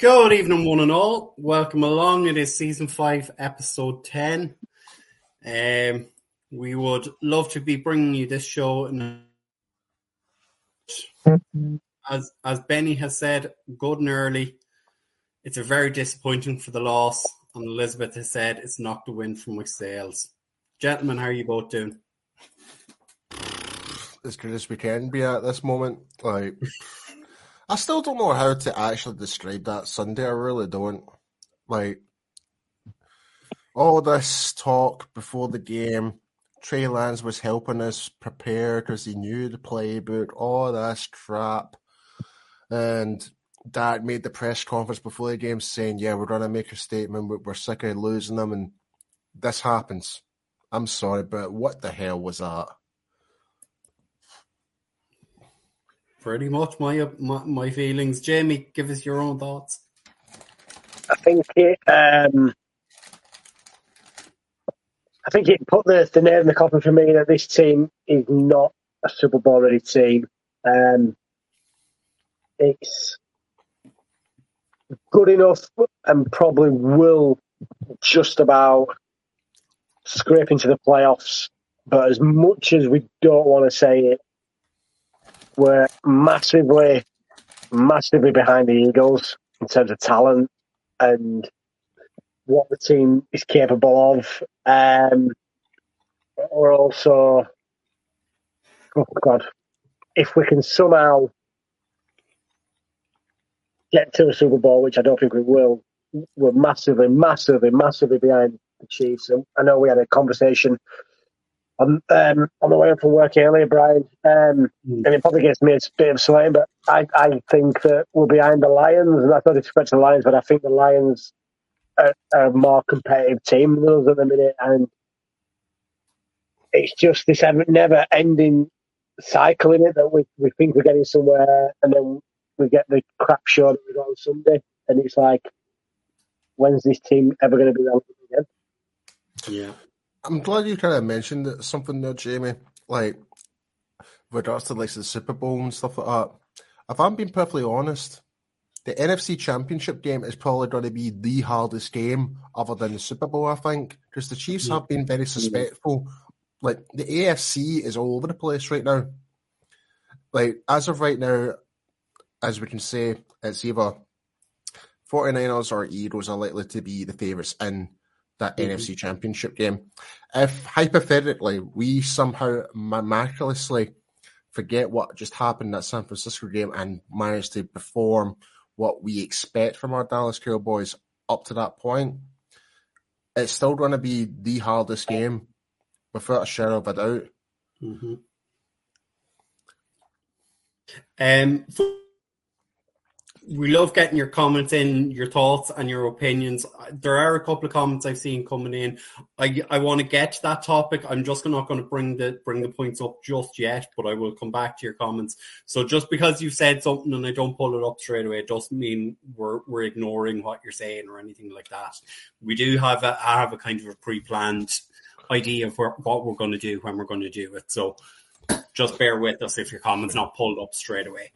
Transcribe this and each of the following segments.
Good evening, one and all. Welcome along. It is season five, episode 10. Um, we would love to be bringing you this show. In as, as Benny has said, good and early. It's a very disappointing for the loss. And Elizabeth has said it's knocked the wind from my sails. Gentlemen, how are you both doing? As good as we can be at this moment. Like, I still don't know how to actually describe that Sunday. I really don't. Like, all this talk before the game, Trey Lance was helping us prepare because he knew the playbook, all this crap. And Dak made the press conference before the game saying, Yeah, we're going to make a statement. We're sick of losing them. And this happens. I'm sorry, but what the hell was that? Pretty much my, my, my feelings. Jamie, give us your own thoughts. I think it. Um, I think it put the, the nail in the coffin for me that this team is not a Super Bowl ready team. Um, it's good enough and probably will just about scrape into the playoffs. But as much as we don't want to say it, we're massively, massively behind the Eagles in terms of talent and what the team is capable of. Um, we're also, oh God, if we can somehow get to a Super Bowl, which I don't think we will, we're massively, massively, massively behind the Chiefs. And I know we had a conversation on um, on the way up from work earlier, Brian, um, mm. and it probably gets me a bit of sway, but I, I think that we're behind the Lions, and I thought expect the Lions, but I think the Lions are, are a more competitive team than us at the minute, and it's just this never ending cycle in it that we, we think we're getting somewhere, and then we get the crap show that we got on Sunday, and it's like, when's this team ever going to be relevant again? Yeah. I'm glad you kind of mentioned something there, Jamie. Like, with regards to like the Super Bowl and stuff like that. If I'm being perfectly honest, the NFC Championship game is probably going to be the hardest game other than the Super Bowl. I think because the Chiefs have been very suspectful. Like the AFC is all over the place right now. Like as of right now, as we can say, it's either 49ers or Eagles are likely to be the favourites in that mm-hmm. NFC Championship game. If hypothetically we somehow miraculously forget what just happened that San Francisco game and manage to perform what we expect from our Dallas Cowboys up to that point, it's still going to be the hardest game without a shadow of a doubt. Mm-hmm. Um, we love getting your comments in, your thoughts and your opinions. There are a couple of comments I've seen coming in. I I want to get to that topic. I'm just not going to bring the bring the points up just yet, but I will come back to your comments. So just because you've said something and I don't pull it up straight away, doesn't mean we're we're ignoring what you're saying or anything like that. We do have a have a kind of a pre-planned idea of what we're going to do when we're going to do it. So just bear with us if your comments not pulled up straight away.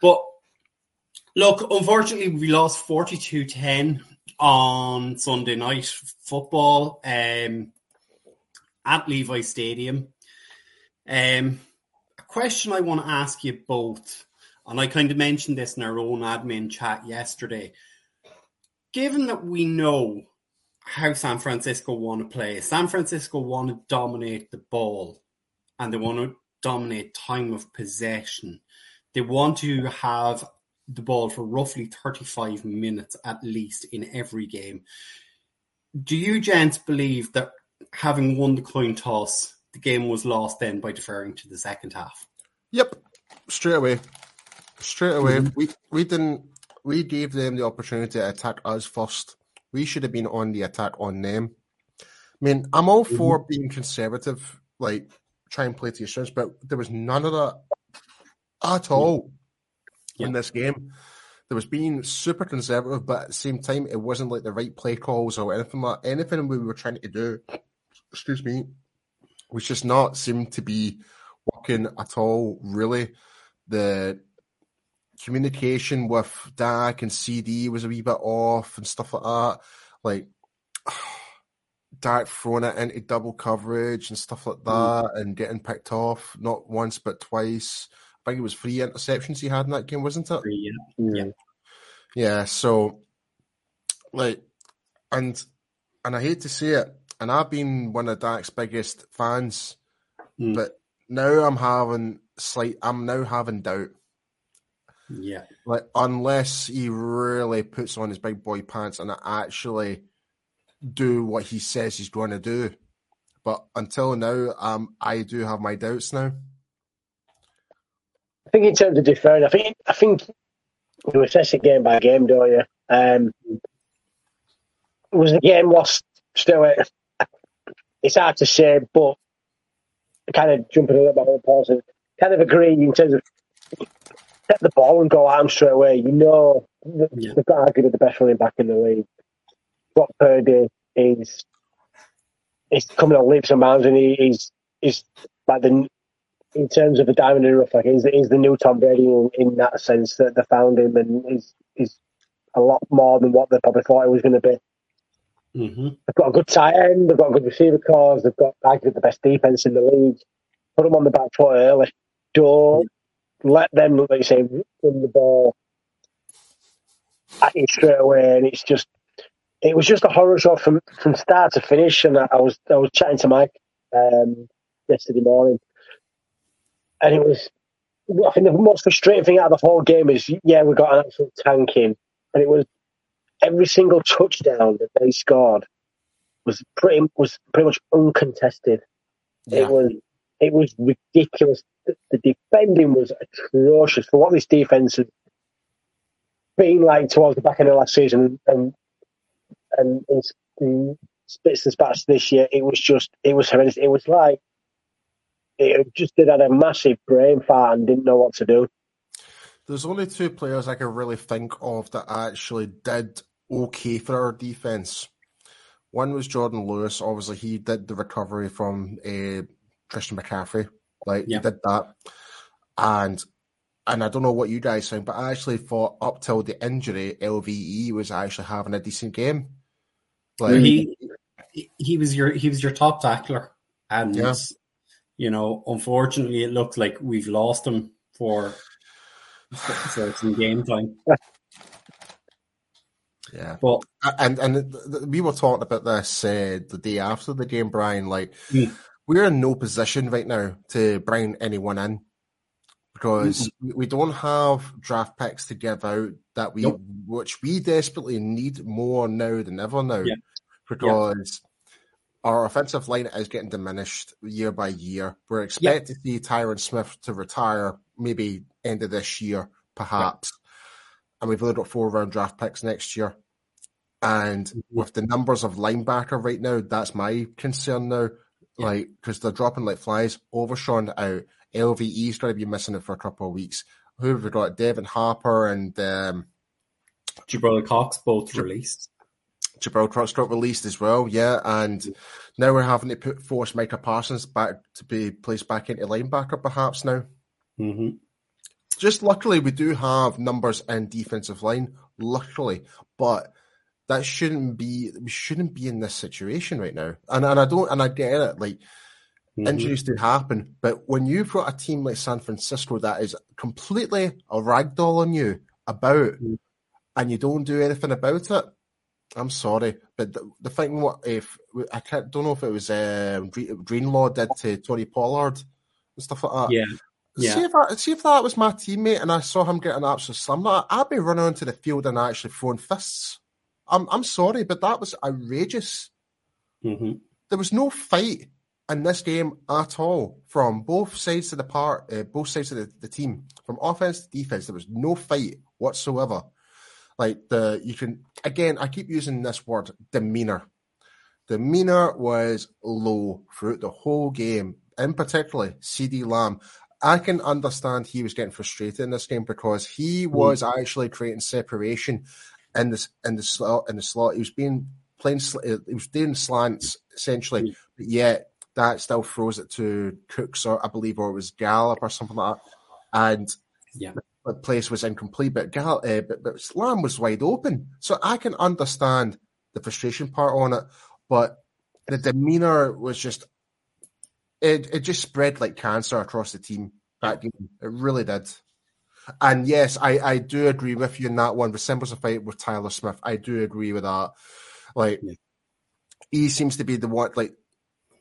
But Look, unfortunately, we lost 42 10 on Sunday night football um, at Levi Stadium. Um, a question I want to ask you both, and I kind of mentioned this in our own admin chat yesterday. Given that we know how San Francisco want to play, San Francisco want to dominate the ball and they want to dominate time of possession. They want to have the ball for roughly 35 minutes at least in every game. Do you gents believe that having won the coin toss, the game was lost then by deferring to the second half? Yep, straight away. Straight away. Mm-hmm. We we didn't we gave them the opportunity to attack us first. We should have been on the attack on them. I mean, I'm all mm-hmm. for being conservative, like try and play to your strengths, but there was none of that at all yeah. in this game. There was being super conservative, but at the same time, it wasn't like the right play calls or anything like anything we were trying to do. Excuse me, was just not seem to be working at all. Really, the communication with Dak and CD was a wee bit off and stuff like that. Like Dak throwing it into double coverage and stuff like that mm. and getting picked off not once but twice. I think it was three interceptions he had in that game, wasn't it? Three, yeah. Yeah. Yeah, so like and and I hate to say it, and I've been one of Dak's biggest fans, mm. but now I'm having slight I'm now having doubt. Yeah. Like unless he really puts on his big boy pants and actually do what he says he's going to do. But until now, um, I do have my doubts now. I think in terms of deferring, I think I think you assess it game by game, don't you? Um, was the game lost? Still, it's hard to say, but kind of jumping a little bit on Paul's kind of agree in terms of get the ball and go arm straight away. You know, yeah. they've got arguably the best running back in the league. Brock Purdy is is coming on leaps and bounds, and he, he's he's like the in terms of the diamond in the rough, like he's, he's the new Tom Brady in, in that sense that they found him, and he's he's a lot more than what they probably thought he was going to be. Mm-hmm. They've got a good tight end, they've got a good receiver cause, they've got arguably the best defense in the league. Put them on the back foot early. Don't let them, like you say, win the ball at you straight away, and it's just it was just a horror show from from start to finish. And I, I was I was chatting to Mike um, yesterday morning, and it was I think the most frustrating thing out of the whole game is yeah we got an absolute tanking, and it was every single touchdown that they scored was pretty was pretty much uncontested. Yeah. It was it was ridiculous. The, the defending was atrocious for what this defense had been like towards the back end of last season, and and in, in spits and spats this year, it was just it was horrendous. It was like it just did had a massive brain fart and didn't know what to do. There's only two players I can really think of that actually did okay for our defense. One was Jourdan Lewis. Obviously, he did the recovery from uh, Christian McCaffrey. Like yeah. he did that, and and I don't know what you guys think, but I actually thought up till the injury, LVE was actually having a decent game. Like he he was your he was your top tackler, and yeah. You know, unfortunately, it looks like we've lost him for so some game time. Yeah, but and and we were talking about this uh, the day after the game, Brian. Like mm. we're in no position right now to bring anyone in because mm-hmm. we don't have draft picks to give out that we nope. which we desperately need more now than ever now yeah. because yeah. Our offensive line is getting diminished year by year. We're expected yeah. to see Tyron Smith to retire maybe end of this year, perhaps. And we've only got four round draft picks next year. And mm-hmm. with the numbers of linebacker right now, that's my concern now. Like, because they're dropping like flies. Overshown out. LVE's going to be missing it for a couple of weeks. Who have we got? Devin Harper and um, Jabril Cox both released. Jabril Cox got released as well, yeah. And now we're having to put force Micah Parsons back to be placed back into linebacker, perhaps now. Mm-hmm. Just luckily, we do have numbers in defensive line, luckily, but that shouldn't be. We shouldn't be in this situation right now. And and I don't, and I get it. Like Mm-hmm. Injuries do happen, but when you've got a team like San Francisco that is completely a ragdoll on you about, mm-hmm. and you don't do anything about it, I'm sorry, but the, the thing what if I can't don't know if it was uh, Greenlaw did to Tony Pollard and stuff like that. Yeah. Yeah. See if I, see if that was my teammate and I saw him get an absolute slam, I'd be running onto the field and actually throwing fists. I'm I'm sorry, but that was outrageous. Mm-hmm. There was no fight in this game at all from both sides of the part, uh, both sides of the, the, team, from offense to defense. There was no fight whatsoever. Like the you can again, I keep using this word demeanor. Demeanor was low throughout the whole game, in particularly cd Lamb. I can understand he was getting frustrated in this game because he hmm. was mm. actually creating separation in this in the slot in the slot. He was being playing he was doing slants essentially, mm. but yet that still throws it to Cooks or I believe or it was Gallup or something like that. And yeah, place was incomplete, but, Gal, uh, but but Slam was wide open. So I can understand the frustration part on it, but the demeanor was just it it just spread like cancer across the team that game. It really did. And yes, I, I do agree with you in that one. Resembles a fight with Tyler Smith. I do agree with that. Like Yeah. he seems to be the one like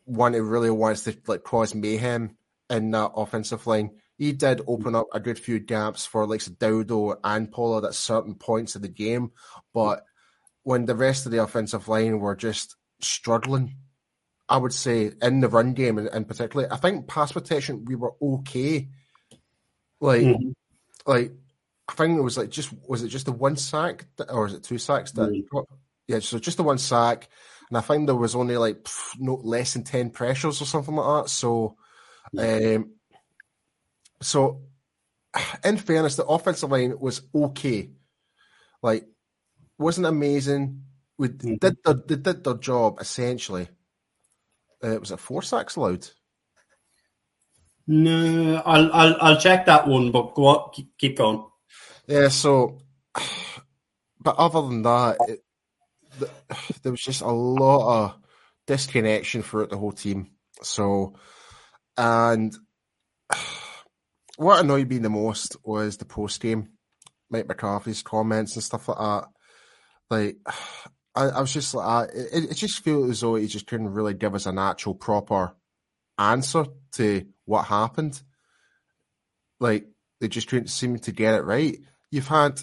one who really wants to like cause mayhem in that offensive line. He did open up a good few gaps for like Dowdle and Pollard at certain points of the game, but when the rest of the offensive line were just struggling, I would say in the run game in, in particular, I think pass protection we were okay. Like Mhm. like I think it was like just was it just the one sack that, or is it two sacks that Mm. yeah so just the one sack and I think there was only like pff, no less than ten pressures or something like that so um so in fairness the offensive line was okay like wasn't amazing we Mhm. did the, they did their job essentially uh, was it four sacks allowed No, I'll, I'll I'll check that one, but go on, keep, going. Yeah, so, but other than that, it, th there was just a lot of disconnection throughout the whole team. So, and what annoyed me the most was the post game, Mike McCarthy's comments and stuff like that. Like, I, I was just like, I, it, it just felt as though he just couldn't really give us an actual proper answer to what happened. Like, they just couldn't seem to get it right. You've had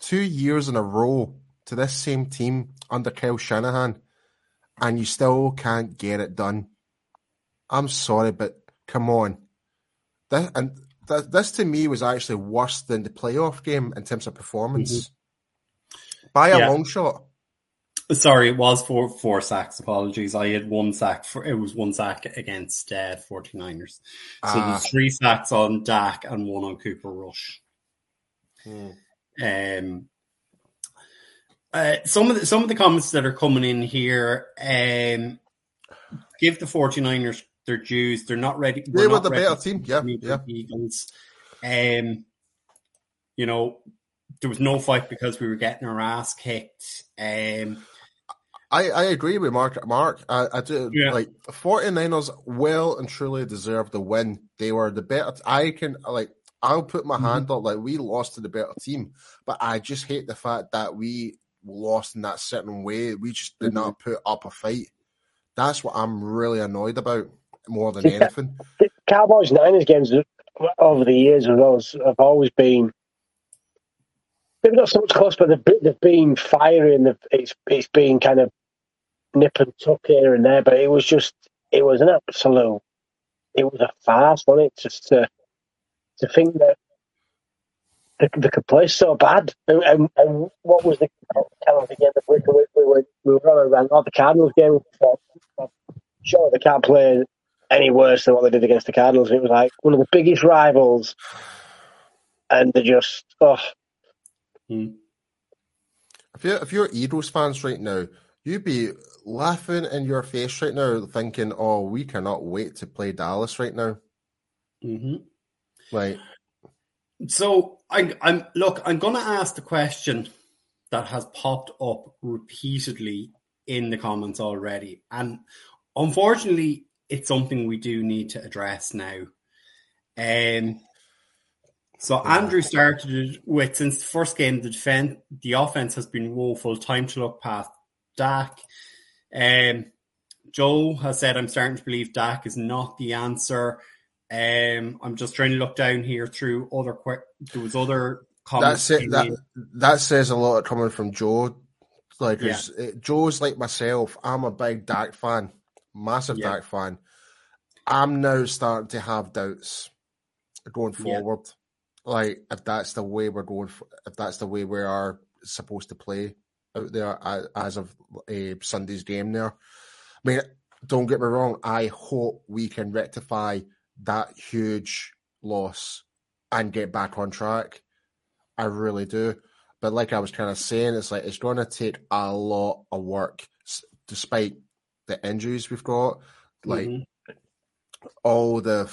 two years in a row to this same team under Kyle Shanahan, and you still can't get it done. I'm sorry, but come on. That, and th- this to me was actually worse than the playoff game in terms of performance. By a Yeah. long shot. Sorry, it was four four sacks. Apologies, I had one sack. For, it was one sack against uh, 49ers. So Ah. there's three sacks on Dak and one on Cooper Rush. Hmm. Um, uh, some of the some of the comments that are coming in here, um, give the 49ers their dues. They're not ready. They were the better team. Yeah, yeah. Eagles. Um, you know, there was no fight because we were getting our ass kicked. Um, I, I agree with Mark. Mark, I, I do Yeah. like 49ers well and truly deserved the win. They were the better. I can like I'll put my Mhm. hand up like we lost to the better team, but I just hate the fact that we lost in that certain way. We just did Mhm. not put up a fight. That's what I'm really annoyed about more than anything. The Cowboys Niners games over the years of those have always been maybe not so much close, but they've, been- they've been fiery and it's it's been kind of nip and tuck here and there. But it was just it was an absolute it was a farce, wasn't it? Just to to think that they, they could play so bad. And, and, and what was the tell us again? We, we, we, were, we were on a run. Oh, the Cardinals game. we thought, Sure, they can't play any worse than what they did against the Cardinals. It was like one of the biggest rivals, and they just oh, If you're if you're Eagles fans right now, you'd be laughing in your face right now, thinking, "Oh, we cannot wait to play Dallas right now." mhm. Like, So I, I'm look. I'm going to ask the question that has popped up repeatedly in the comments already, and unfortunately, it's something we do need to address now. Um. So Andrew started with since the first game, the defense, the offense has been woeful. Time to look past Dak. Um, Joe has said, "I'm starting to believe Dak is not the answer." Um, I'm just trying to look down here through other quick. There was other comments. That's it. That that says a lot coming from Joe. Like, Yeah. uh, Joe's like myself. I'm a big Dak fan, massive Yeah. Dak fan. I'm now starting to have doubts going Yeah. forward. Like, if that's the way we're going, for, if that's the way we are supposed to play out there as of uh, Sunday's game. There, I mean, don't get me wrong. I hope we can rectify that huge loss and get back on track. I really do. But like I was kind of saying, it's like it's going to take a lot of work, despite the injuries we've got, like Mhm. all the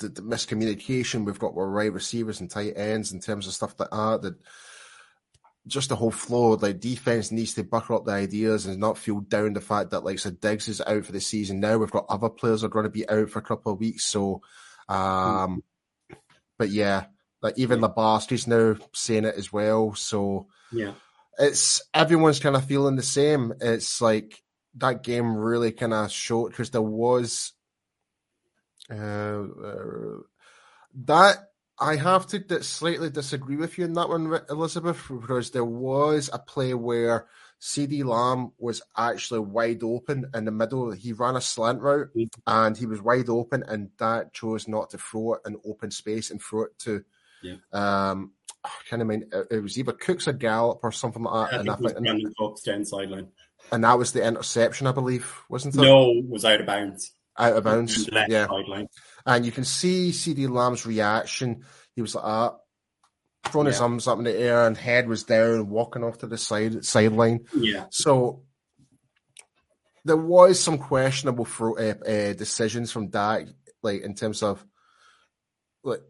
the, the miscommunication we've got with right receivers and tight ends in terms of stuff like that. That just the whole flow, like defense needs to buckle up the ideas and not feel down the fact that like so Diggs is out for the season now. We've got other players are going to be out for a couple of weeks, so um, but yeah, like even Labarski's now saying it as well. So yeah, it's everyone's kind of feeling the same. It's like that game really kind of showed because there was uh, uh, that I have to slightly disagree with you in that one, Elizabeth, because there was a play where CD Lamb was actually wide open in the middle. He ran a slant route and he was wide open, and that chose not to throw it in open space and throw it to. Yeah. Um, kind of mean it was either Cooks or Gallup or something like that. I and I think it was think, Brandin Cooks down sideline. And that was the interception, I believe, wasn't it? No, it was out of bounds. out of bounds. Yeah, sideline. and you can see CD Lamb's reaction. He was like, ah, throwing his Yeah. arms up in the air, and head was down, walking off to the side sideline. Yeah, So there was some questionable throw, uh, uh, decisions from Dak, like in terms of like.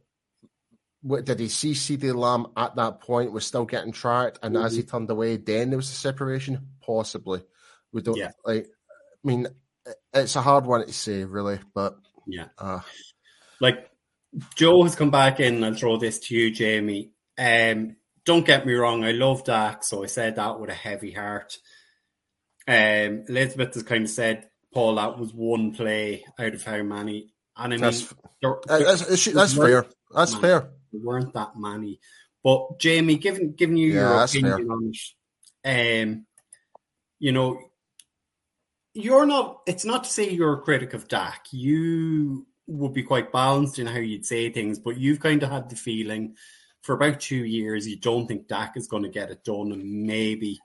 What, did he see CD Lamb at that point was still getting tracked, and as he turned away, then there was a separation? Possibly. We don't Yeah. like. I mean, it's a hard one to say, really, but yeah. uh, Like Joe has come back in. I'll throw this to you, Jamie. Um, don't get me wrong. I love Dak, so I said that with a heavy heart. Um, Elizabeth has kind of said, Paul, that was one play out of how many? And I mean, That's- there, Uh, That's, that's, that's fair. That's Man. fair. there weren't that many. But Jamie, given giving you Yeah, your opinion on it, um, you know, you're not. It's not to say you're a critic of Dak. You would be quite balanced in how you'd say things, but you've kind of had the feeling for about two years you don't think Dak is going to get it done, and maybe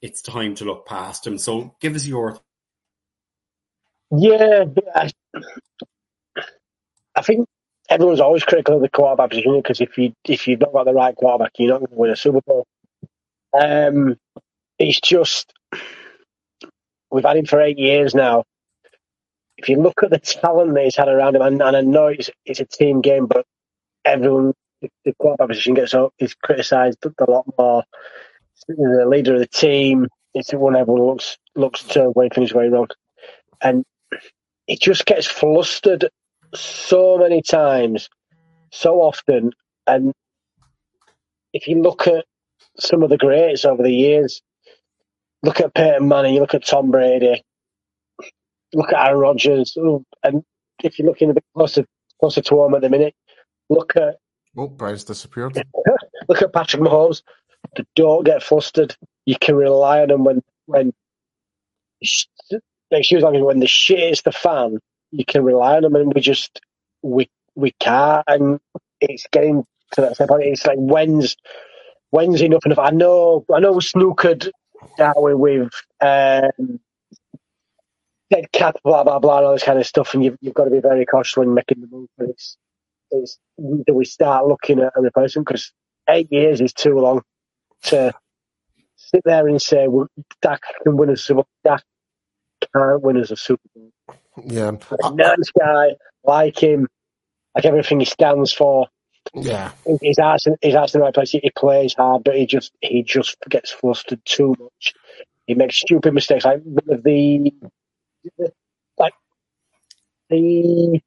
it's time to look past him. So, give us your Yeah, I, I think everyone's always critical of the quarterback position because if you if you've not got the right quarterback, you're not going to win a Super Bowl. Um, it's just we've had him for eight years now. If you look at the talent that he's had around him, and, and I know it's it's a team game, but everyone the quarterback position gets up, is criticised a lot more. The leader of the team, it's the one everyone looks looks to when things going wrong, and it just gets flustered so many times, so often. And if you look at some of the greats over the years, look at Peyton Manning, you look at Tom Brady, look at Aaron Rodgers, and if you're looking a bit closer closer to home at the minute, look at Oh, Brian's disappeared. look at Patrick Mahomes. They don't get flustered. You can rely on them when when sh- like she was like when the shit is the fan. You can rely on them, and we just we we can't. And it's getting to that point. It's like when's when's enough enough. I know I know we snookered Darwin with um, dead cat, blah blah blah, and all this kind of stuff. And you've you've got to be very cautious when making the move. But it's it's do we start looking at a replacement because eight years is too long to sit there and say well, Dak can win a Super Dak can't win us a Super Bowl. Yeah. A nice guy, like him, like everything he stands for. Yeah. His heart's in, his heart's in the right place. He plays hard, but he just he just gets flustered too much. He makes stupid mistakes. Like one of the like the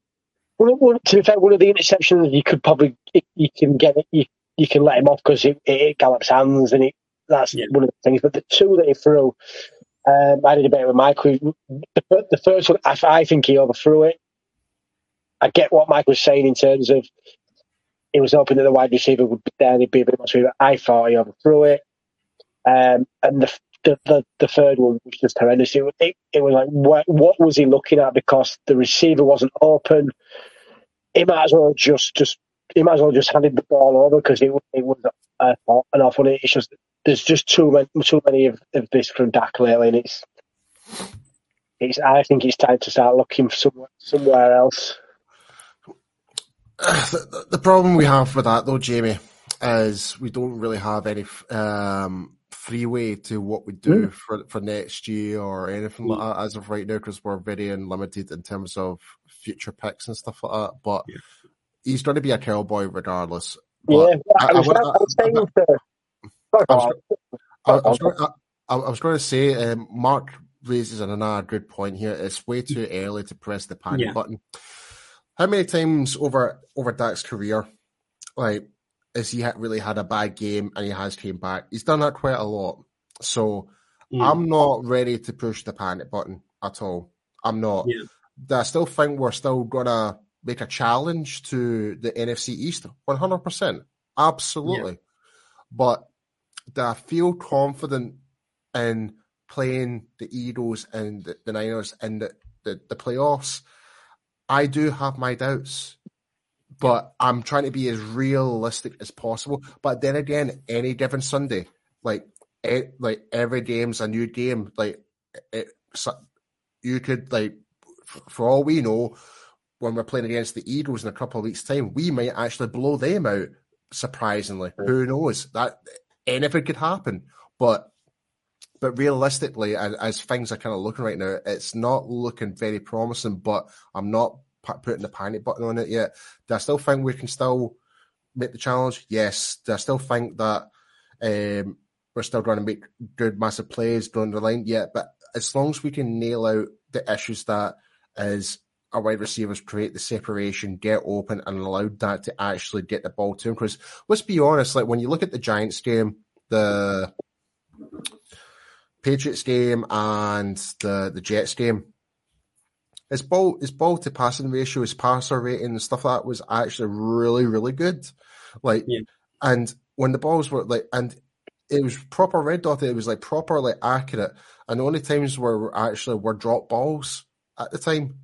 one, one, to be fair, one of the interceptions you could probably you can get it. You, you can let him off because it, it, it Gallup's hands and it that's Yeah. one of the things. But the two that he threw, um, I did a bit with Michael. The, the first one, I, I think he overthrew it. I get what Mike was saying in terms of he was hoping that the wide receiver would be there and he'd be a bit more sweet. I thought he overthrew it. Um, and the, the the the third one was just horrendous. It, it, it was like, what, what was he looking at? Because the receiver wasn't open. He might as well just just he might as well just handed the ball over because it, it was uh, an off one. It's just there's just too many too many of, of this from Dak lately, and it's it's. I think it's time to start looking somewhere somewhere else. The, the problem we have with that, though, Jamie, is we don't really have any um, freeway to what we do for, for next year or anything like that as of right now because we're very unlimited in terms of future picks and stuff like that. But Yeah. he's going to be a cowboy regardless. Yeah, But was, was saying to. I was going to say, um, Mark raises another good point here. It's way too early to press the panic Yeah. button. How many times over over Dak's career, like, has he really had a bad game and he has came back? He's done that quite a lot. So Mm. I'm not ready to push the panic button at all. I'm not. Yeah. I still think we're still gonna make a challenge to the NFC East 100. percent Absolutely. But do I feel confident in playing the Eagles and the, the Niners in the, the, the playoffs? I do have my doubts. But I'm trying to be as realistic as possible. But then again, any given Sunday, like e- like every game's a new game. Like it, so you could like for all we know, when we're playing against the Eagles in a couple of weeks' time, we might actually blow them out. Surprisingly, who knows? That anything could happen. But but realistically, as, things are kind of looking right now, it's not looking very promising. But I'm not putting the panic button on it yet. Do I still think we can still make the challenge? Yes. Do I still think that um, we're still going to make good, massive plays down the line? Yeah. But as long as we can nail out the issues that is our wide receivers create the separation, get open, and allow that to actually get the ball to him. Because let's be honest, like when you look at the Giants game, the Patriots game, and the the Jets game, his ball his ball to passing ratio, his passer rating, and stuff like that was actually really really good. Like, Yeah. and when the balls were like, and it was proper red dot. It was like proper like accurate, and the only times were actually were drop balls at the time.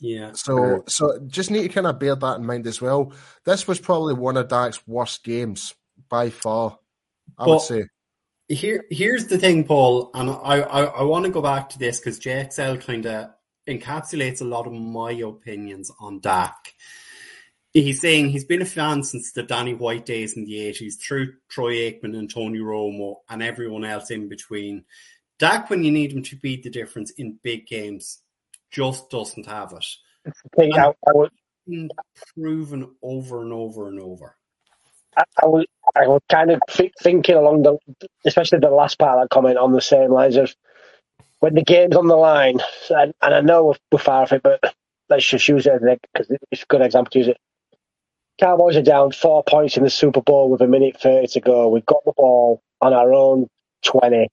Yeah. So, so just need to kind of bear that in mind as well. This was probably one of Dak's worst games by far. I But- would say. Here, here's the thing, Paul, and I, I, I want to go back to this because JXL kind of encapsulates a lot of my opinions on Dak. He's saying he's been a fan since the Danny White days in the 80s, through Troy Aikman and Tony Romo and everyone else in between. Dak, when you need him to beat the difference in big games, just doesn't have it. Thing, I, I, proven over and over and over. I, I was I was kind of th- thinking along the, especially the last part of that comment on the same lines of when the game's on the line, and, and I know we're, we're far off it, but let's just use it because it's a good example to use it. Cowboys are down four points in the Super Bowl with a minute 30 to go. We've got the ball on our own 20.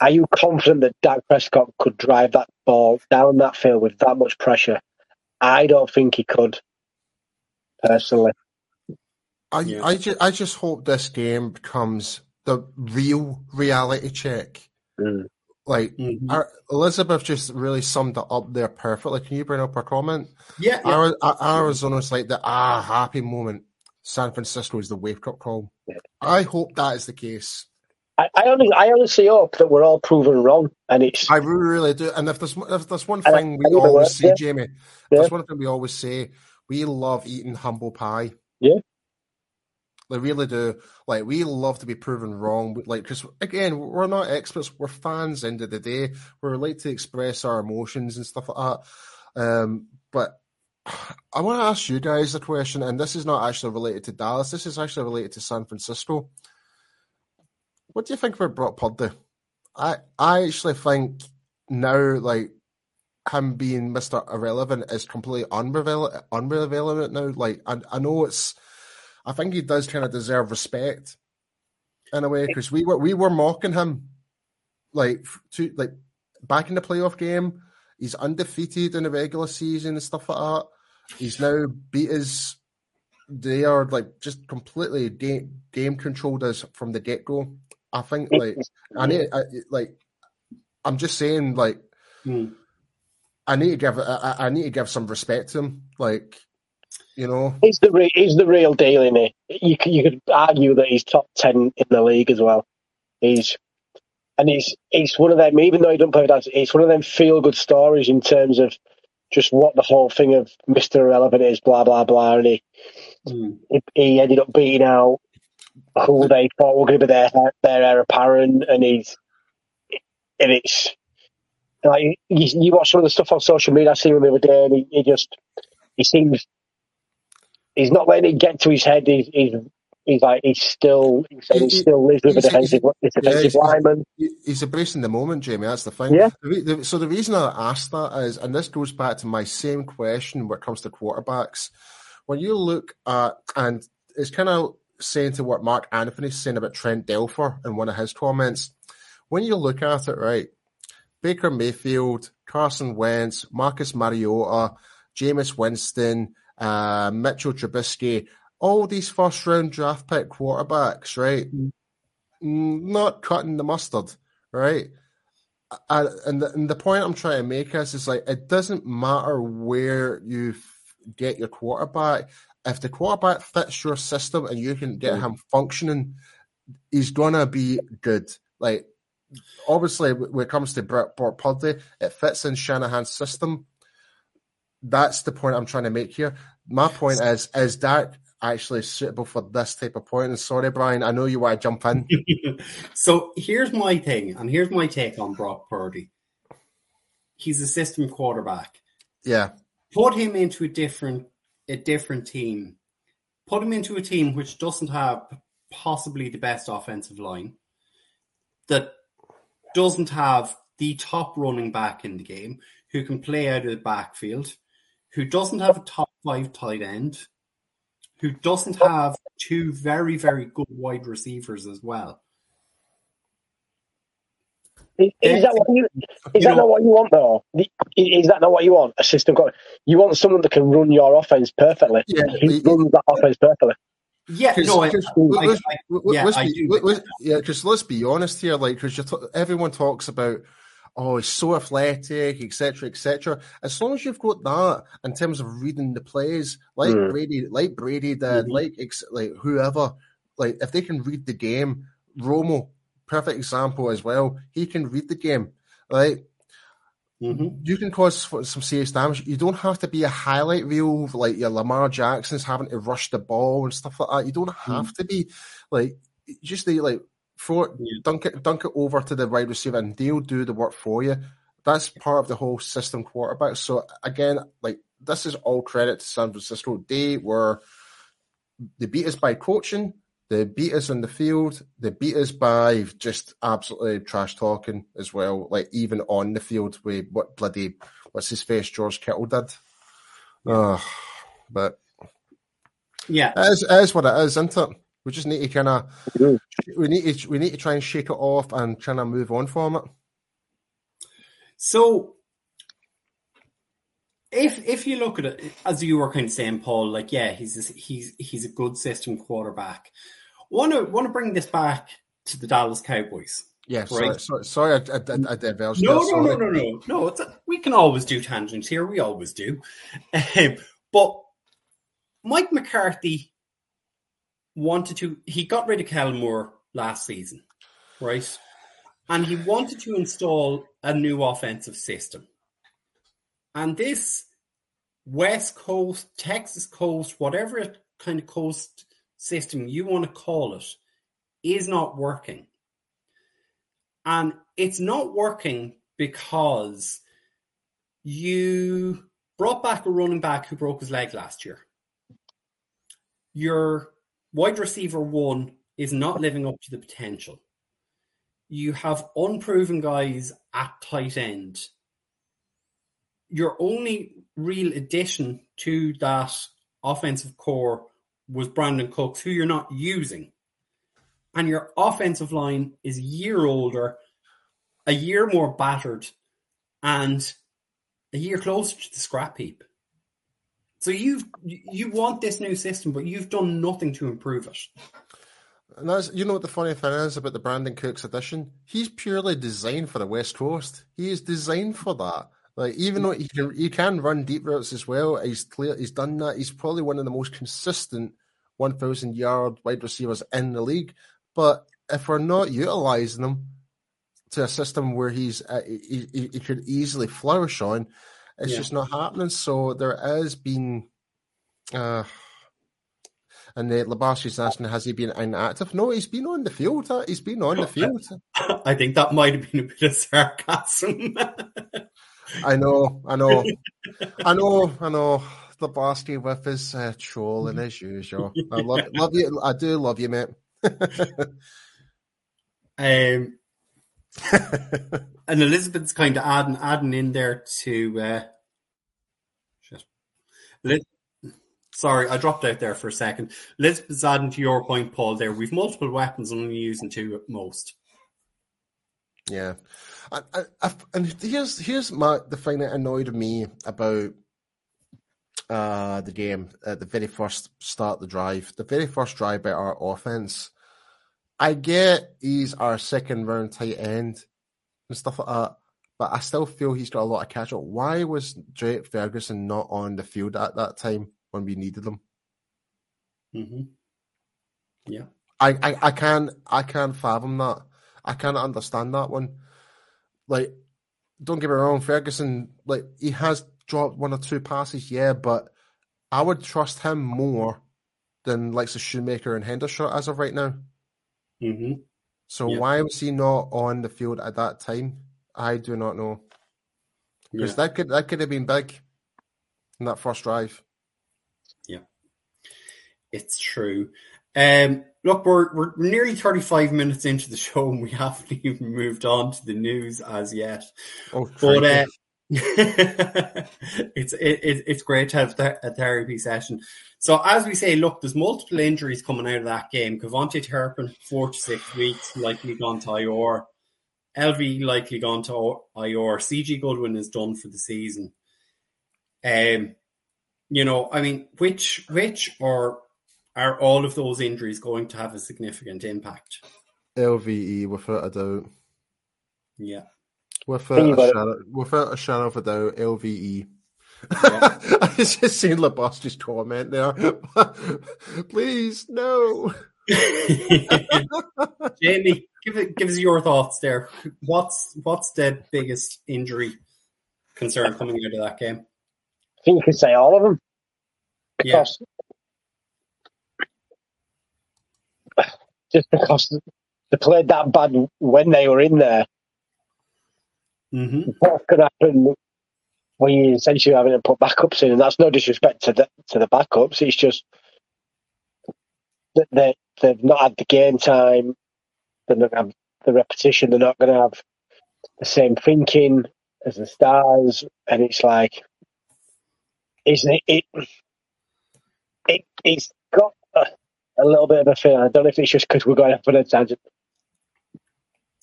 Are you confident that Dak Prescott could drive that ball down that field with that much pressure? I don't think he could, personally. I, Yeah. I, just, I just hope this game becomes the real reality check. Like, Mhm. our, Elizabeth just really summed it up there perfectly. Can you bring up her comment? Yeah, yeah. Ari- A- Arizona's like the ah happy moment. San Francisco is the wake up call. Yeah. I hope that is the case. I, I, honestly, I honestly hope that we're all proven wrong, and it's I really, do. And if there's if there's one thing we always say. Jamie, Yeah. there's one thing we always say, we love eating humble pie. Yeah. We really do. Like we love to be proven wrong. Like because again, we're not experts. We're fans. End of the day, we like to express our emotions and stuff like that. Um, but I want to ask you guys a question, and this is not actually related to Dallas. This is actually related to San Francisco. What do you think about Brock Purdy? I I actually think now, like him being Mister Irrelevant is completely unrelevant. Unrelevant now. Like I, I know it's. I think he does kind of deserve respect in a way because we were we were mocking him, like to like back in the playoff game. He's undefeated in the regular season and stuff like that. He's now beat his. They are like just completely game, game controlled us from the get go. I think like I need I, like I'm just saying like Mm. I need to give I, I- I need to give some respect to him. Like you know, he's the re- he's the real deal in it. You could, you could argue that he's top ten in the league as well. He's and he's he's one of them. Even though he doesn't play for dance, it's one of them feel good stories in terms of just what the whole thing of Mister Irrelevant is. Blah blah blah. And he Mm. he, he ended up beating out who they thought were going to be their their heir apparent, and he's and it's Like you, you watch some of the stuff on social media. I see him the other day, and he, he just he seems he's not letting it get to his head. He's he's, he's like he's still he said he, still lives with a defensive, he's, defensive yeah, lineman. He's embracing the moment, Jamie. That's the thing. Yeah. The, the, so the reason I asked that is, and this goes back to my same question when it comes to quarterbacks. When you look at, and it's kind of saying to what Mark Anthony's saying about Trent Dilfer in one of his comments. When you look at it, right, Baker Mayfield, Carson Wentz, Marcus Mariota, Jameis Winston, uh, Mitchell Trubisky, all these first round draft pick quarterbacks, right? Mm-hmm. Not cutting the mustard, right? I, and, the, and the point I'm trying to make is, is like it doesn't matter where you get your quarterback. If the quarterback fits your system and you can get him functioning, he's gonna be good. Like obviously, when it comes to Brock Purdy, it fits in Shanahan's system. That's the point I'm trying to make here. My point is, is that actually suitable for this type of point? And sorry, Brian, I know you want to jump in. so here's my thing, and here's my take on Brock Purdy. He's a system quarterback. Yeah. Put him into a different a different team. Put him into a team which doesn't have possibly the best offensive line. That doesn't have the top running back in the game who can play out of the backfield, who doesn't have a top five tight end, who doesn't have two very, very good wide receivers as well. Is, is that what you? Is you that know, not what you want though? Is that not what you want? A system. You want someone that can run your offense perfectly. Yeah, he runs that offense perfectly. Yeah, no, I, I, I, yeah, because let's be honest here, like, because t- everyone talks about, oh, he's so athletic, etc., etc. As long as you've got that in terms of reading the plays, like mm. Brady, like Brady did, mm-hmm. like like whoever, like if they can read the game, Romo, perfect example as well. He can read the game, right? Mm-hmm. You can cause some serious damage. You don't have to be a highlight reel like your Lamar Jackson's having to rush the ball and stuff like that. You don't have mm-hmm. to be like just the like throw it, yeah. dunk it, dunk it over to the wide receiver, and they'll do the work for you. That's part of the whole system quarterback. So again, like this is all credit to San Francisco. They were they beat us by coaching. They beat us on the field. They beat us by just absolutely trash talking as well. Like even on the field, with what bloody what's his face George Kittle did. Oh, but yeah, it is, it is what it is, isn't it? We just need to kind of we need to we need to try and shake it off and try and move on from it. So, if if you look at it as you were kind of saying, Paul, like yeah, he's a, he's he's a good system quarterback want to want to bring this back to the Dallas Cowboys. Yeah, right? sorry, sorry, sorry I, I, I diverged. No, no, no, no, no, no. It's a, we can always do tangents here. We always do. Um, but Mike McCarthy wanted to. He got rid of Kellen Moore last season, right? And he wanted to install a new offensive system. And this West Coast, Texas Coast, whatever kind of coast system you want to call it is not working. And it's not working because you brought back a running back who broke his leg last year. Your wide receiver one is not living up to the potential. You have unproven guys at tight end. Your only real addition to that offensive core was Brandin Cooks, who you're not using. And your offensive line is a year older, a year more battered, and a year closer to the scrap heap. So you've you want this new system, but you've done nothing to improve it. And that's you know what the funny thing is about the Brandin Cooks edition? He's purely designed for the West Coast. He is designed for that. Like even though he can he can run deep routes as well, he's clear he's done that. He's probably one of the most consistent 1,000 yard wide receivers in the league. But if we're not utilizing him to a system where he's uh, he, he, he, could easily flourish on, it's yeah. just not happening. So there has been. Uh, And uh, Labarsky's asking, has he been inactive? No, he's been on the field. He's been on the field. I think that might have been a bit of sarcasm. I know, I know, I know, I know. Labarsky with his uh, trolling as usual. I love, love you. I do love you, mate. um, and Elizabeth's kind of adding adding in there to. Uh, sorry, I dropped out there for a second. Elizabeth's adding to your point, Paul. There, we've multiple weapons, and only using two at most. Yeah, I, I, and here's here's my the thing that annoyed me about uh, the game at the very first start the drive, the very first drive by our offense. I get he's our second round tight end and stuff like that, but I still feel he's got a lot of catch up. Why was Drake Ferguson not on the field at that time when we needed him? Mm-hmm. Yeah, I, I, I can't I can't fathom that. I can't understand that one. Like, don't get me wrong, Ferguson, like he has dropped one or two passes, yeah, but I would trust him more than like the Schoonmaker and Hendershot as of right now. Mm-hmm. So Yeah. why was he not on the field at that time? I do not know. Because yeah. that could that could have been big in that first drive. Yeah. It's true. Um, look, we're we're nearly thirty five minutes into the show, and we haven't even moved on to the news as yet. Oh, But uh. it's it, it, it's great to have th- a therapy session. So as we say, look, there's multiple injuries coming out of that game. KaVontae Turpin, four to six weeks, likely gone to IR. LV likely gone to IR. C.J. Goodwin is done for the season. Um, you know, I mean, which which or are all of those injuries going to have a significant impact? LVE without a doubt. Yeah. Without a, about shadow, without a shadow of a doubt, LVE. Yeah. I just seen Labuster's comment there. Please, no. Jamie, give it give us your thoughts there. What's what's the biggest injury concern coming out of that game? I think you could say all of them Yeah. just because they played that bad when they were in there. Mm-hmm. What could happen when you essentially having to put backups in? And that's no disrespect to the to the backups. It's just that they they've not had the game time. They're not have the repetition. They're not going to have the same thinking as the stars, and it's like, isn't it? It, it it's got a, a little bit of a feeling. I don't know if it's just because we're going off on a tangent,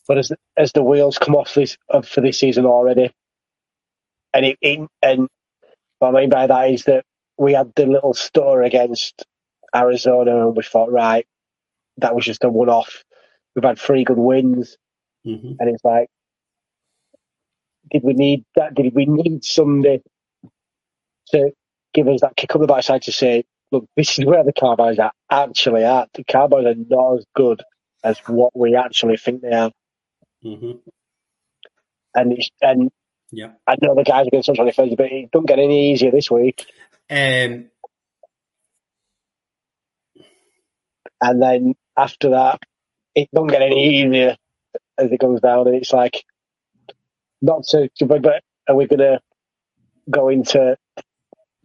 but as as the wheels come off this for this season already, and it, it and what I mean by that is that we had the little stutter against Arizona, and we thought, right, that was just a one off. We've had three good wins, Mm-hmm. and it's like, did we need that? Did we need somebody to give us that kick up the backside to say, look, this is where the Cowboys are actually at. The Cowboys are not as good as what we actually think they are, Mm-hmm. and it's, and Yeah. I know the guys are going to touch on it first, but it don't get any easier this week. Um. And then after that, it don't get any easier as it goes down. And it's like, not to, but, but are we going to go into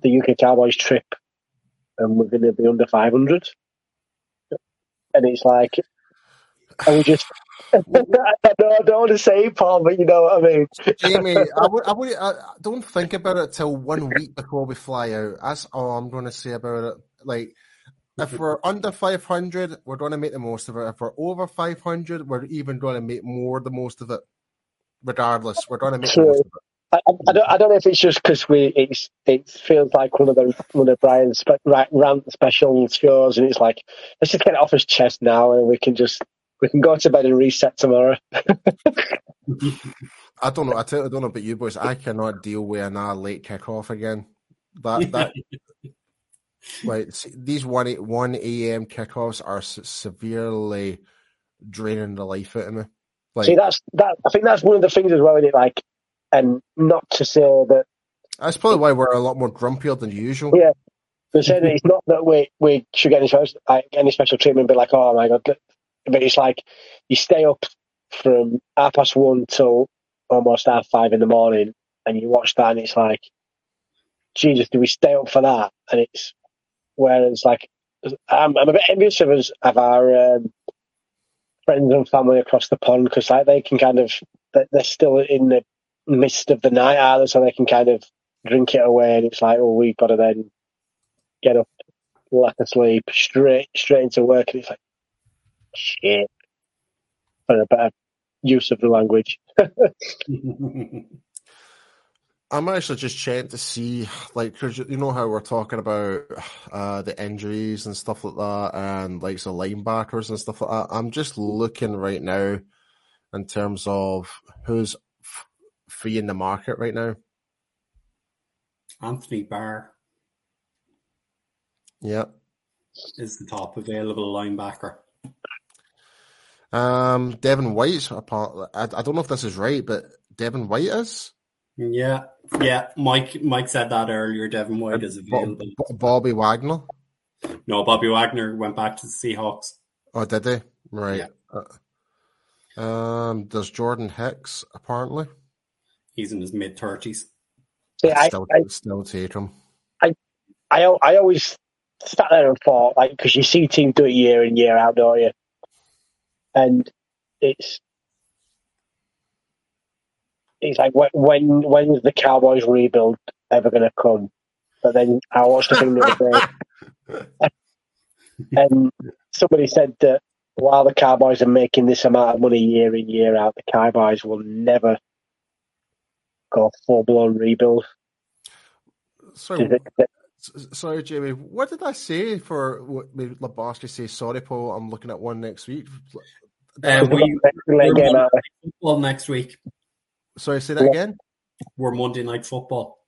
the UK Cowboys trip and we're going to be under 500? And it's like, are we just, I don't, I don't want to say Paul, but you know what I mean. Jamie, I would, I would, I don't think about it till one week before we fly out. That's all I'm going to say about it. Like, if we're under 500, we're going to make the most of it. If we're over 500, we're even going to make more the most of it. Regardless, we're going to make the most of it. I, I- I don't, I don't know if it's just because we it's it feels like one of the one of Brian's spe, rant special shows, and it's like let's just get it off his chest now, and we can just we can go to bed and reset tomorrow. I don't know. I, tell, I don't know about you boys. I cannot deal with another late kickoff again. That that like these one one a.m. kickoffs are s- severely draining the life out of me. Like See, that's that. I think that's one of the things as well. In it, like, and not to say that that's probably why we're a lot more grumpier than usual. Yeah. They're saying that it's not that we we should get any special, like, any special treatment, but like, oh my god, but it's like you stay up from half past one till almost half five in the morning, and you watch that, and it's like, Jesus, do we stay up for that? And it's whereas like I'm, I'm a bit envious of us of our um, friends and family across the pond because like they can kind of they're still in the midst of the night, are so they can kind of drink it away, and it's like, oh, we've got to then get up, lack of sleep, straight straight into work, and it's like, shit, for a better use of the language. I'm actually just checking to see, like, cause you know how we're talking about uh, the injuries and stuff like that, and like the linebackers and stuff like that. I'm just looking right now in terms of who's f- free in the market right now. Anthony Barr. Yeah, is the top available linebacker. Um, Devin White's apart. I, I don't know if this is right, but Devin White is. Yeah, yeah. Mike Mike said that earlier. Devin White is available. Bobby Wagner. No, Bobby Wagner went back to the Seahawks. Oh, did they? Right. Yeah. Uh, um, there's Jordan Hicks apparently. He's in his mid thirties. Yeah, still, I, still Tatum. I, I, I always sat there and thought, like, because you see teams do it year in year out, don't you? And it's it's like when when's the Cowboys rebuild ever going to come? But then I watched the thing the other day, and somebody said that while the Cowboys are making this amount of money year in year out, the Cowboys will never go full blown rebuild. So, sorry, Jamie. What did I say for what made Labosky say? Sorry, Paul. I'm looking at one next week. Uh, we, we're football next week. Sorry, say that again. We're Monday Night Football.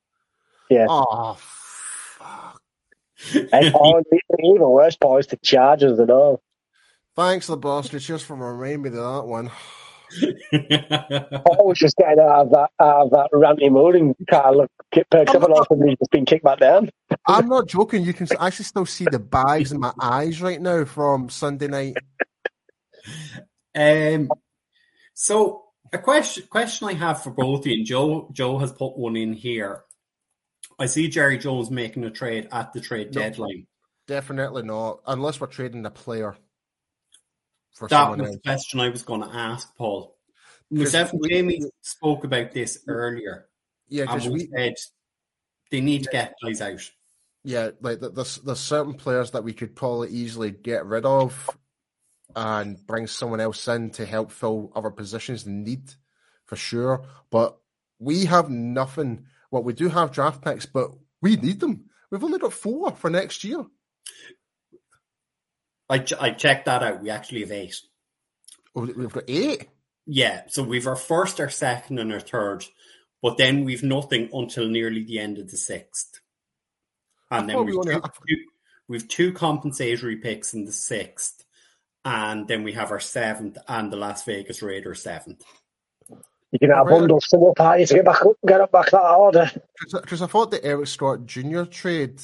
Yeah. Oh, fuck. and even worse, boys, the Chargers and all. Thanks, the boss. It's just for reminding me of that one. I was just getting out of that out of that ranty mood and kind of look perks up and all he's just been kicked back down. I'm not joking. You can actually still see the bags in my eyes right now from Sunday night. Um, so a question question I have for both of you, and Joe Joe has put one in here. I see Jerry Jones making a trade at the trade no, deadline. Definitely not, unless we're trading a player. For that was else. the question I was going to ask, Paul. Myself and Jamie spoke about this earlier. Yeah, because we said they need to get guys out. Yeah, like there's there's certain players that we could probably easily get rid of and bring someone else in to help fill other positions in need for sure. But we have nothing. Well, we do have draft picks, but we need them. We've only got four for next year. I, ch- I checked that out. We actually have eight. Oh, we've got eight? Yeah. So we've our first, our second, and our third. But then we've nothing until nearly the end of the sixth. And then we've, we two, we've two compensatory picks in the sixth and then we have our seventh and the Las Vegas Raiders seventh. You can have a bundle summer party to get back up, get up back that order. Because I thought the Eric Stewart Jr. trade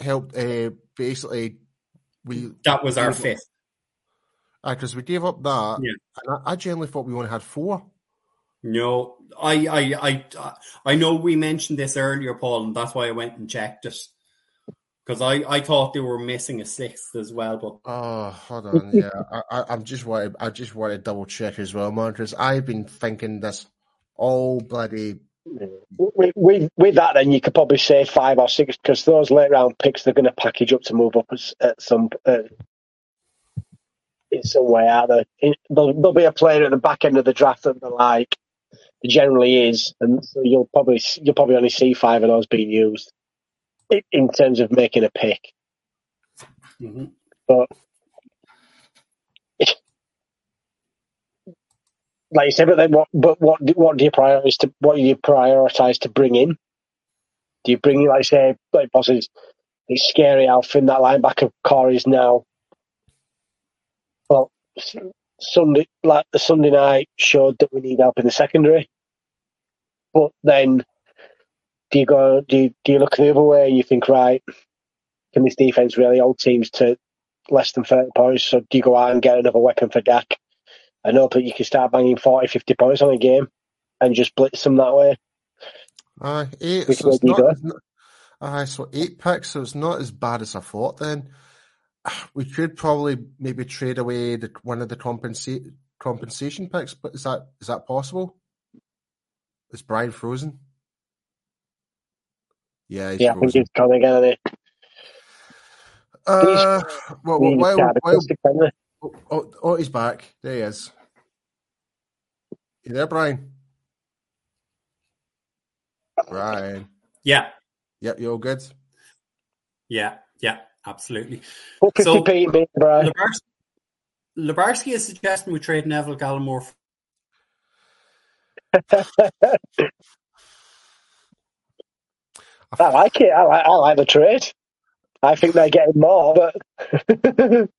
helped. Uh, basically, we that was our fifth. Because uh, we gave up that, yeah. and I, I generally thought we only had four. No, I, I, I, I know we mentioned this earlier, Paul, and that's why I went and checked it because I, I thought they were missing a sixth as well. But oh, hold on, yeah, I, I am just want I just want to double check as well, man, because I've been thinking this all bloody. With, with, with that, then you could probably say five or six because those late round picks they're going to package up to move up as, at some uh, in some way. Out there, there'll, there'll be a player at the back end of the draft that they're like. It generally is, and so you'll probably you'll probably only see five of those being used in terms of making a pick. Mm-hmm. But like you said, but then what? But what? What do you prioritize to? What do you prioritize to bring in? Do you bring in, like say, like bosses? It's scary how thin that linebacker core is now. Well, Sunday, like the Sunday night showed that we need help in the secondary, but then do you go? Do you, do you look the other way and you think, right? can this defense really hold teams to less than 30 points? So do you go out and get another weapon for Dak I hope that you can start banging 40, 50 points on a game and just blitz them that way? Uh, eight, so it's not, aye, so eight picks, so it's not as bad as I thought then. We could probably maybe trade away the, one of the compensa- compensation picks, but is that is that possible? Is Brian frozen? Yeah, he's Yeah, I think frozen. he's gone again. hasn't he? Uh, well, Really while, started while, it. oh, oh, oh, he's back. There he is. You there, Brian? Brian. Yeah, Yep, you all good? yeah, yeah, absolutely. Put 50 So- p in Brian. Lebars- Lebarski is suggesting we trade Neville Gallimore. I like it. I like, I like the trade. I think they're getting more, but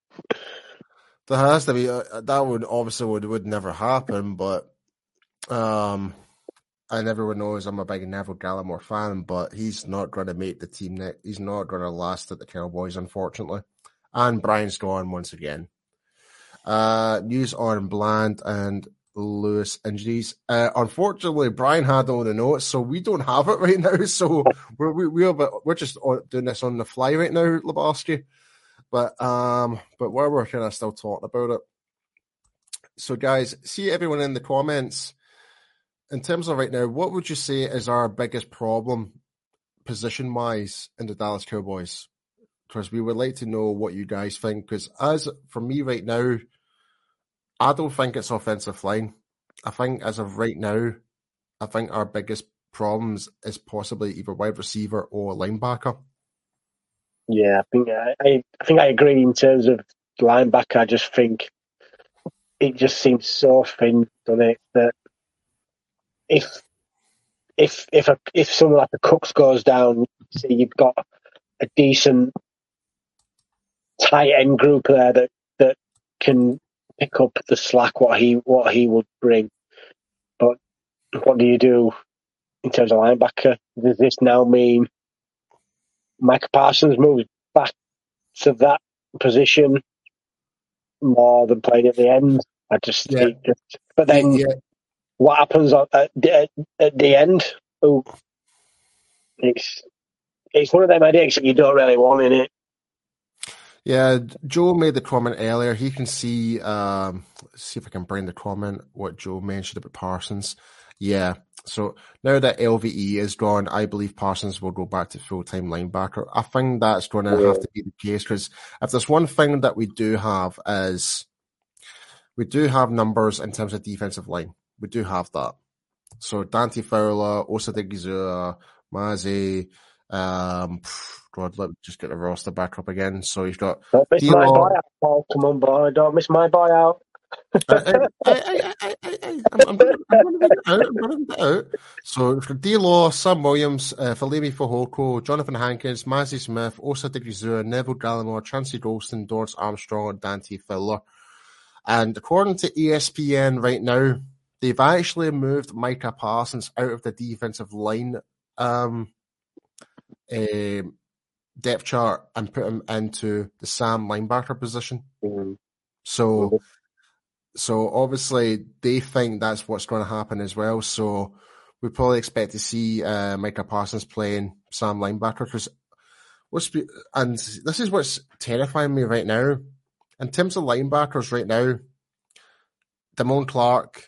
There has to be uh, that would obviously would would never happen, but um, and everyone knows I'm a big Neville Gallimore fan, but he's not going to make the team. Ne- he's not going to last at the Cowboys, unfortunately. And Brian's gone once again. Uh, news on Bland and Lewis injuries. Uh, unfortunately, Brian had all the notes, so we don't have it right now. So we're we, we're we're just doing this on the fly right now, Lebowski. But um, but we're kind of still talking about it, so guys, see everyone in the comments. In terms of right now, what would you say is our biggest problem, position wise, in the Dallas Cowboys? Because we would like to know what you guys think. Because as for me right now, I don't think it's offensive line. I think as of right now, I think our biggest problems is possibly either wide receiver or linebacker. yeah, I think I, I, think I agree in terms of linebacker. I just think it just seems so thin, doesn't it? That if if if a, if someone like a Cooks goes down, say you've got a decent tight end group there that that can pick up the slack what he what he would bring. But what do you do in terms of linebacker? Does this now mean Mike Parsons moves back to that position more than playing at the end? I just, Yeah. just but then yeah, what happens at, at, the- at the end? Oh, it's it's one of them ideas that you don't really want in it. Yeah, Joe made the comment earlier. He can see. Um, see if I can bring the comment. What Joe mentioned about Parsons. Yeah. So now that LVE is gone, I believe Parsons will go back to full time linebacker. I think that's going to have to be the case because if there's one thing that we do have is we do have numbers in terms of defensive line. We do have that. So Dante Fowler, Osa Odighizuwa, Maze, um, God, let me just get the roster back up again. So you've got Don't miss my D-Law. boy out, Paul. Come on, boy. Don't miss my boy out. I, I, I, I, I, I, I'm, I'm going to out. I'm going to out. So for D Law, Sam Williams, uh, Fehoko, Jonathan Hankins, Mazi Smith, Osa Odighizuwa, Neville Gallimore, Chauncey Golston, Dorance Armstrong, and Dante Fowler. And according to ESPN right now, they've actually moved Micah Parsons out of the defensive line um, um depth chart and put him into the Sam linebacker position. Mm. So, so obviously they think that's what's going to happen as well. So we probably expect to see uh, Micah Parsons playing Sam linebacker because what's be- and this is what's terrifying me right now. In terms of linebackers right now, Damone Clark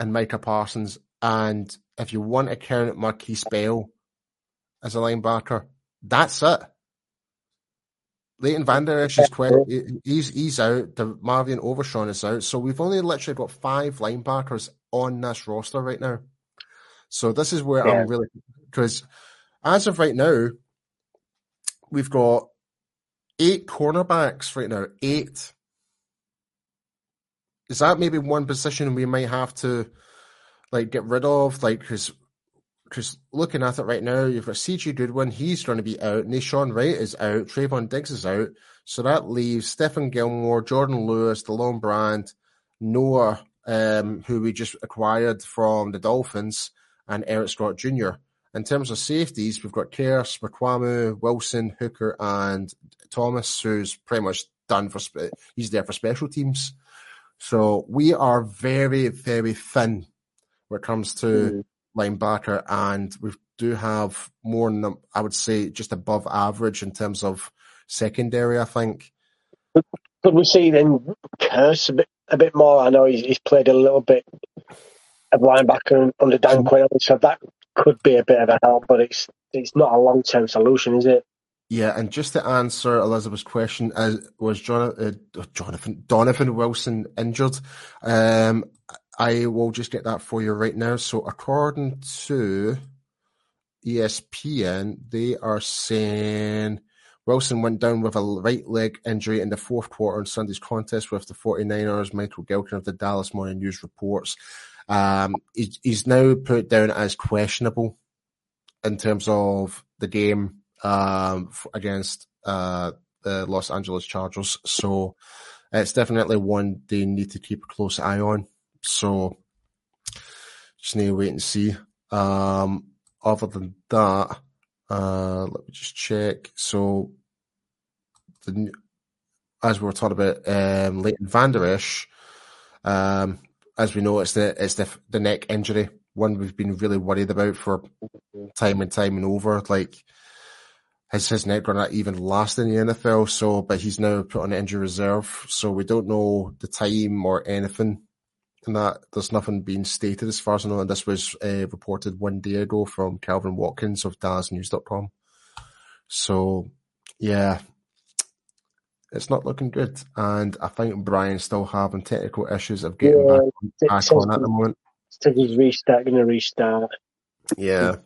and Micah Parsons, and if you want to count Markquese Bell as a linebacker, that's it. Leighton Vander Esch is quite, he's he's out. Marvin Overshown is out. So we've only literally got five linebackers on this roster right now. So this is where Yeah. I'm really because as of right now, we've got eight cornerbacks right now. Eight. Is that maybe one position we might have to like get rid of? Like because because looking at it right now, you've got C.J. Goodwin, he's going to be out. Nahshon Wright is out. Trevon Diggs is out. So that leaves Stephon Gilmore, Jourdan Lewis, DaRon Bland, Noah, um, who we just acquired from the Dolphins, and Eric Scott Jr. In terms of safeties, we've got Kearse, Mukuamu, Wilson, Hooker, and Thomas, who's pretty much done for. He's there for special teams. So we are very, very thin when it comes to mm. Linebacker, and we do have more. Than I would say just above average in terms of secondary. I think. Could we see then Kearse a bit a bit more? I know he's, he's played a little bit of linebacker under Dan Quinn, so that could be a bit of a help, but it's it's not a long term solution, is it? Yeah, and just to answer Elizabeth's question, uh, was Jonathan, uh, Jonathan Donovan Wilson injured? Um, I will just get that for you right now. So, according to ESPN, they are saying Wilson went down with a right leg injury in the fourth quarter in Sunday's contest with the 49ers. Michael Gehlken of the Dallas Morning News reports. Um, he's, he's now put down as questionable in terms of the game um, against uh, the Los Angeles Chargers. So it's definitely one they need to keep a close eye on. So just need to wait and see. Um, other than that, uh, let me just check. So the as we were talking about um, Leighton Vander Esch, um, as we know, it's the it's the the neck injury one we've been really worried about for time and time and over. Like has his neck going to even last in the NFL? So, but he's now put on injury reserve, so we don't know the time or anything. And that there's nothing being stated as far as I know. And this was uh, reported one day ago from Calvin Watkins of DallasNews.com. So, yeah, it's not looking good. And I think Brian's still having technical issues of getting yeah, back, back on at the moment. So he's restart, going to restart. Yeah,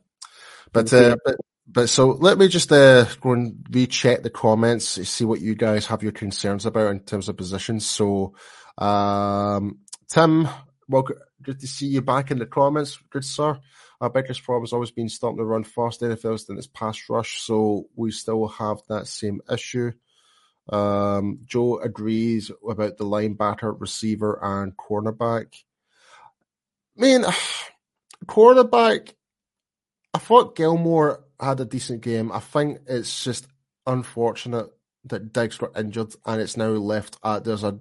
but uh, but but so let me just uh, go and recheck the comments, see what you guys have your concerns about in terms of positions. So, um, Tim, well, good to see you back in the comments, good sir. Our biggest problem has always been stopping the run fast NFL's than its pass rush, so we still have that same issue. Um, Joe agrees about the linebacker, receiver, and cornerback. I mean, quarterback, I thought Gilmore had a decent game. I think it's just unfortunate that Diggs got injured and it's now left at there's a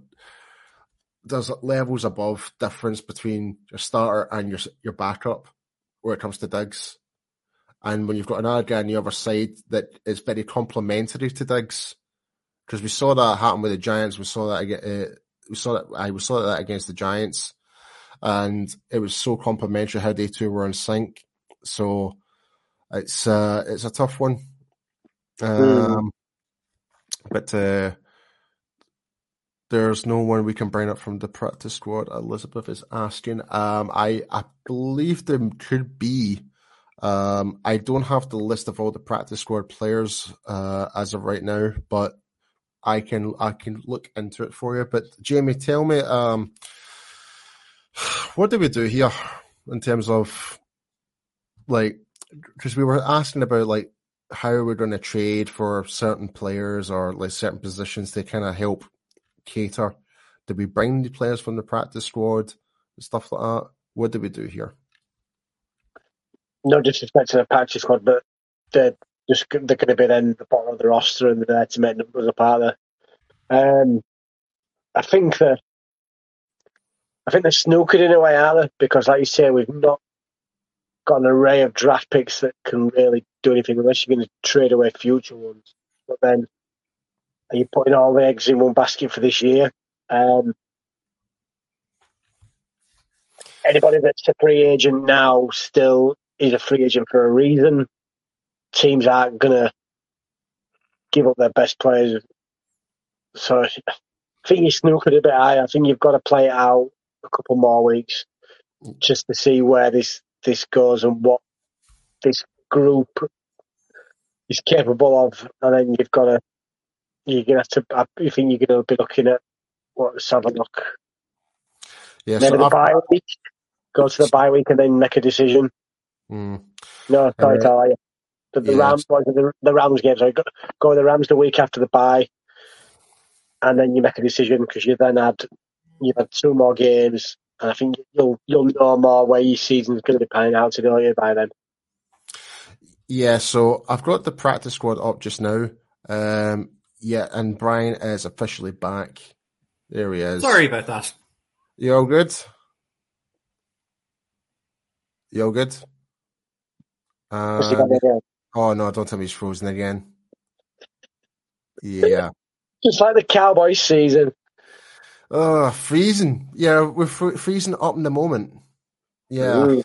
there's levels above difference between your starter and your your backup where it comes to Diggs. And when you've got another guy on the other side that is very complementary to Diggs, because we saw that happen with the Giants, we saw that uh, we saw that I we saw that against the Giants and it was so complementary how they two were in sync. So it's uh, it's a tough one. Um, mm. But uh, there's no one we can bring up from the practice squad. Elizabeth is asking. Um, I I believe there could be. Um, I don't have the list of all the practice squad players uh, as of right now, but I can I can look into it for you. But Jamie, tell me, um, what do we do here in terms of like because we were asking about like how we're going to trade for certain players or like certain positions to kind of help cater. Did we bring the players from the practice squad and stuff like that? What did we do here? No disrespect to the practice squad, but they're just they're going to be then the bottom of the roster and they're there to make numbers apart there. Um, I think that I think they're snookered in a way, aren't they? Because, like you say, we've not got an array of draft picks that can really do anything unless you're going to trade away future ones. But then, are you putting all the eggs in one basket for this year? Um, anybody that's a free agent now still is a free agent for a reason. Teams aren't going to give up their best players. So I think you snookered a bit high. I think you've got to play it out a couple more weeks just to see where this this goes and what this group is capable of, and then you've got to you're gonna have to. I think you're gonna be looking at what? Look. Yeah, so the bye week. Go to the bye week and then make a decision. Mm. No, sorry, uh, you. The, the yeah. Rams, the, the Rams game. Sorry, go, go the Rams the week after the bye, and then you make a decision because you then had you've had two more games, and I think you'll you'll know more where your season's going to be panning out to you by then. Yeah, so I've got the practice squad up just now. Um, yeah, and Brian is officially back. There he is. Sorry about that. You all good? You all good? What's Uh, oh no, don't tell me he's frozen again. Yeah. Just like the Cowboys season. Oh, freezing. Yeah, we're fr- freezing up in the moment. Yeah. Ooh.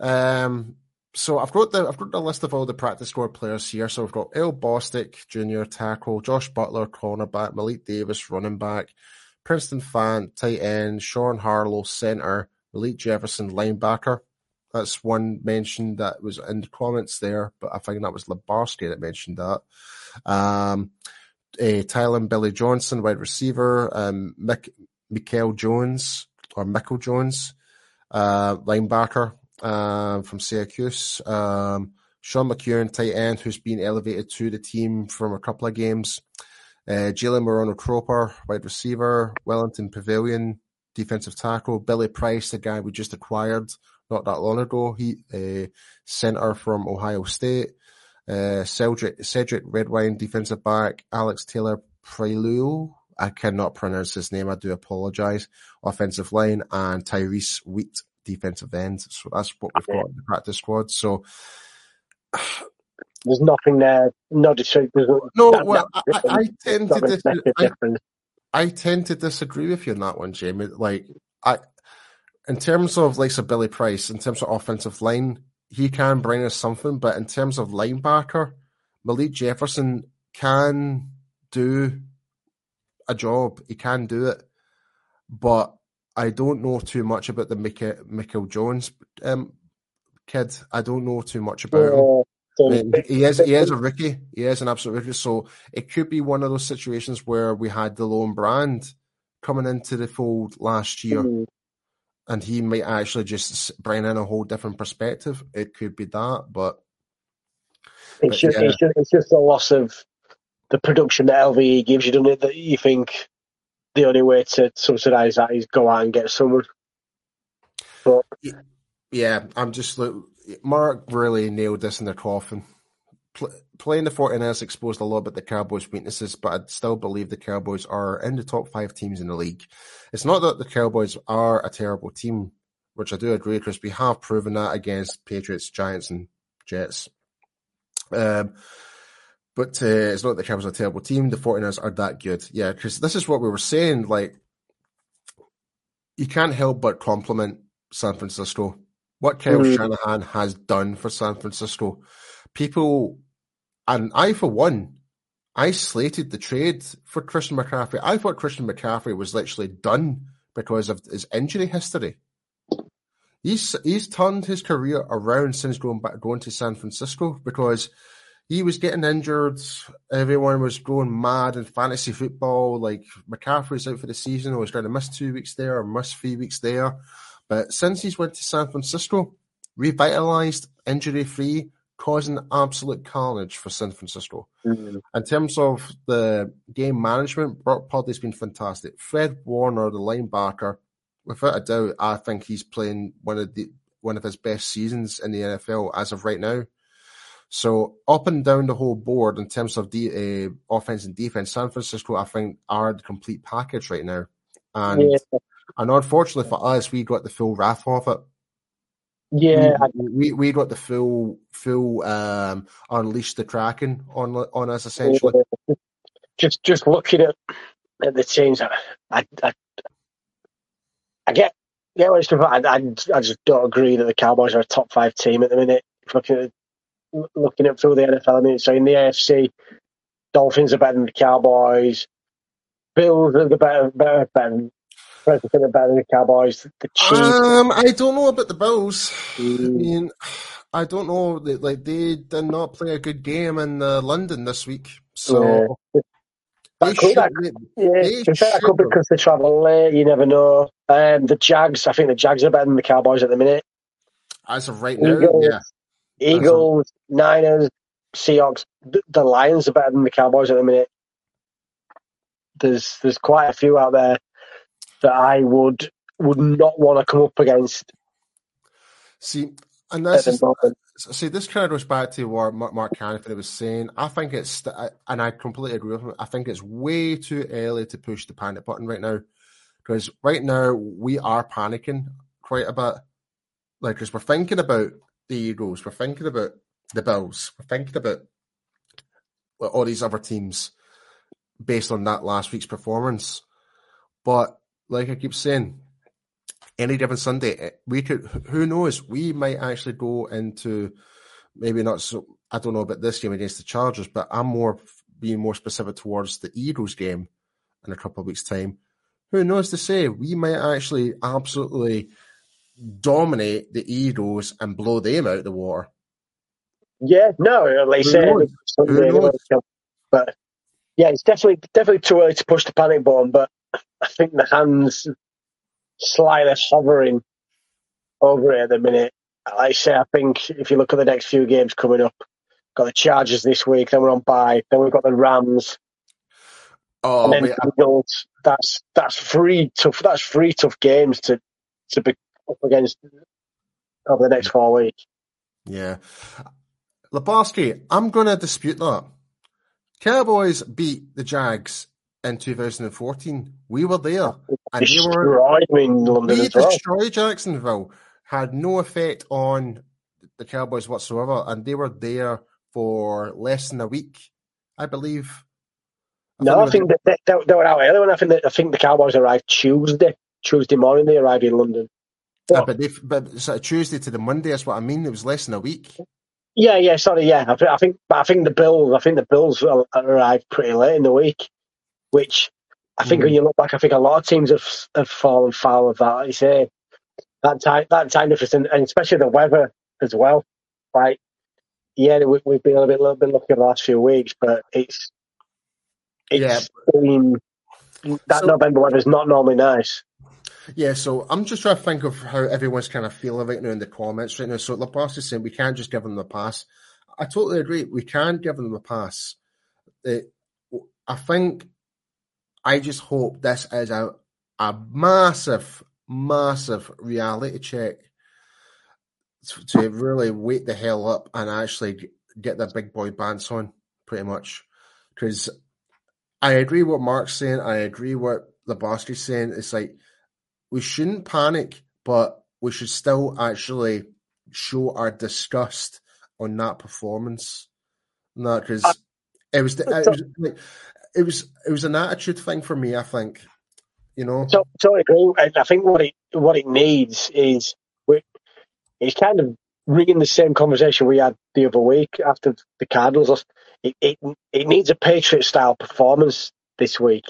Um. So I've got the I've got the list of all the practice squad players here. So we've got Earl Bostick, Junior tackle, Josh Butler, cornerback, Malik Davis, running back, Princeton Fant, tight end, Sean Harlow, center, Malik Jefferson, linebacker. That's one mention that was in the comments there, but I think that was Labarski that mentioned that. Um, uh, Tyron Billy-Johnson, wide receiver, um, Mick, Mikael Jones or Michael Jones, uh, linebacker uh, from Syracuse. Um, Sean McKeon, tight end, who's been elevated to the team from a couple of games. Uh, Jalen Moreno-Cropper, wide receiver. Willington Previlon, defensive tackle. Billy Price, the guy we just acquired not that long ago. He uh, center from Ohio State. Uh, Cedric, Cedric Redwine, defensive back. Alex Taylor Prelue. I cannot pronounce his name. I do apologize. Offensive line and Tyrus Wheat, defensive end. So that's what we've got in the practice squad. So There's nothing there. No disrespect. There's no, that- well, I, that- I I tend to not dis- I. I tend to disagree with you on that one, Jamie. Like I, in terms of like so Billy Price, in terms of offensive line, he can bring us something, but in terms of linebacker, Malik Jefferson can do a job. He can do it, but I don't know too much about the Michael, Michael Jones um, kid. I don't know too much about him. Yeah, so I he is he is a rookie. He is an absolute rookie. So it could be one of those situations where we had the lone brand coming into the fold last year, Mm, and he might actually just bring in a whole different perspective. It could be that, but It's But just, yeah. it's just it's just a loss of the production that LVE gives you, doesn't it? That you think the only way to subsidise that is go out and get someone. But yeah, I'm just look. Mark really nailed this in the coffin. Pl- playing the 49ers exposed a lot about the Cowboys' weaknesses, but I still believe the Cowboys are in the top five teams in the league. It's not that the Cowboys are a terrible team, which I do agree because we have proven that against Patriots, Giants, and Jets. Um, but uh, it's not that the Cowboys are a terrible team. The 49ers are that good. Yeah, because this is what we were saying. Like, you can't help but compliment San Francisco. What Kyle Mm. Shanahan has done for San Francisco. People, and I, for one, I slated the trade for Christian McCaffrey. I thought Christian McCaffrey was literally done because of his injury history. He's he's turned his career around since going back going to San Francisco because he was getting injured. Everyone was going mad in fantasy football. Like McCaffrey's out for the season, or he's going to miss two weeks there or miss three weeks there. But since he's went to San Francisco, revitalized, injury free, causing absolute carnage for San Francisco. mm, In terms of the game management, Brock Purdy's been fantastic. Fred Warner, the linebacker, without a doubt, I think he's playing one of the one of his best seasons in the NFL as of right now. So up and down the whole board in terms of the uh, offense and defense, San Francisco, I think, are the complete package right now. And yeah, and unfortunately for us, we got the full wrath of it. yeah, we, we we got the full full um unleash the kraken on on us essentially. just just looking at, at the teams, I, I, I, I get get what about. I, I, I just don't agree that the Cowboys are a top five team at the minute. Looking at looking at through the NFL, I mean, so in the AFC, Dolphins are better than the Cowboys. Bills are the better, better, better. President are better than the Cowboys. The Chiefs. Um, I don't know about the Bills. I Mm. mean, I don't know. Like they did not play a good game in uh, London this week, so they That could, that, yeah, they in fact, that could be because they travel late. You never know. Um, the Jags, I think the Jags are better than the Cowboys at the minute. as of right now, Eagles, yeah. Eagles, Niners, Seahawks. The, the Lions are better than the Cowboys at the minute. There's there's quite a few out there that I would would not want to come up against See, and this is uh, see, this kind of goes back to what Mark, Mark Canfield was saying. I think it's, and I completely agree with him. I think it's way too early to push the panic button right now, because right now we are panicking quite a bit. Like, because we're thinking about the Eagles, we're thinking about the Bills, we're thinking about all these other teams based on that last week's performance. But like I keep saying, any given Sunday, eh, we could. Who knows? We might actually go into maybe not so. I don't know about this game against the Chargers, but I'm more being more specific towards the Eagles game in a couple of weeks' time. Who knows to say? We might actually absolutely dominate the Eagles and blow them out of the water. Yeah, no, like say, but yeah, it's definitely definitely too early to push the panic button. But I think the hands slightly hovering over it at the minute. Like I say, I think if you look at the next few games coming up, got the Chargers this week, then we're on bye, then we've got the Rams. Oh, and then. That's that's three tough. That's three tough games to to be up against over the next four weeks. Yeah, Labarsky, I'm going to dispute that. Cowboys beat the Jags in 2014. We were there. And we were, London we well. destroyed Jacksonville. Had no effect on the Cowboys whatsoever, and they were there for less than a week, I believe. I no, think I think that they, they, were out earlier. I think that, I think the Cowboys arrived Tuesday. Tuesday morning they arrived in London. But, yeah, but, but sort of Tuesday to the Monday is what I mean. It was less than a week. Yeah, yeah, sorry, yeah. I, I think, but I think the Bills, I think the Bills arrived pretty late in the week, which I think mm. when you look back, I think a lot of teams have have fallen foul of that. Like you say that time, that time difference, and, and especially the weather as well. Like, yeah, we, have been a little bit, little bit lucky the last few weeks, but it's it's yeah. been that so, November weather is not normally nice. Yeah, so I'm just trying to think of how everyone's kind of feeling right now in the comments right now. So boss is saying we can't just give them the pass. I totally agree. We can give them a pass. Eh, I think I just hope this is a a massive, massive reality check to really wake the hell up and actually get the big boy bands on, pretty much. Because I agree what Mark's saying. I agree what Lebowski's saying. It's like we shouldn't panic, but we should still actually show our disgust on that performance. No, because it was, it was like, it was it was an attitude thing for me. I think, you know. So, so I agree. I think what it what it needs is it's kind of ringing the same conversation we had the other week after the Cardinals. It it, it needs a Patriot style performance this week.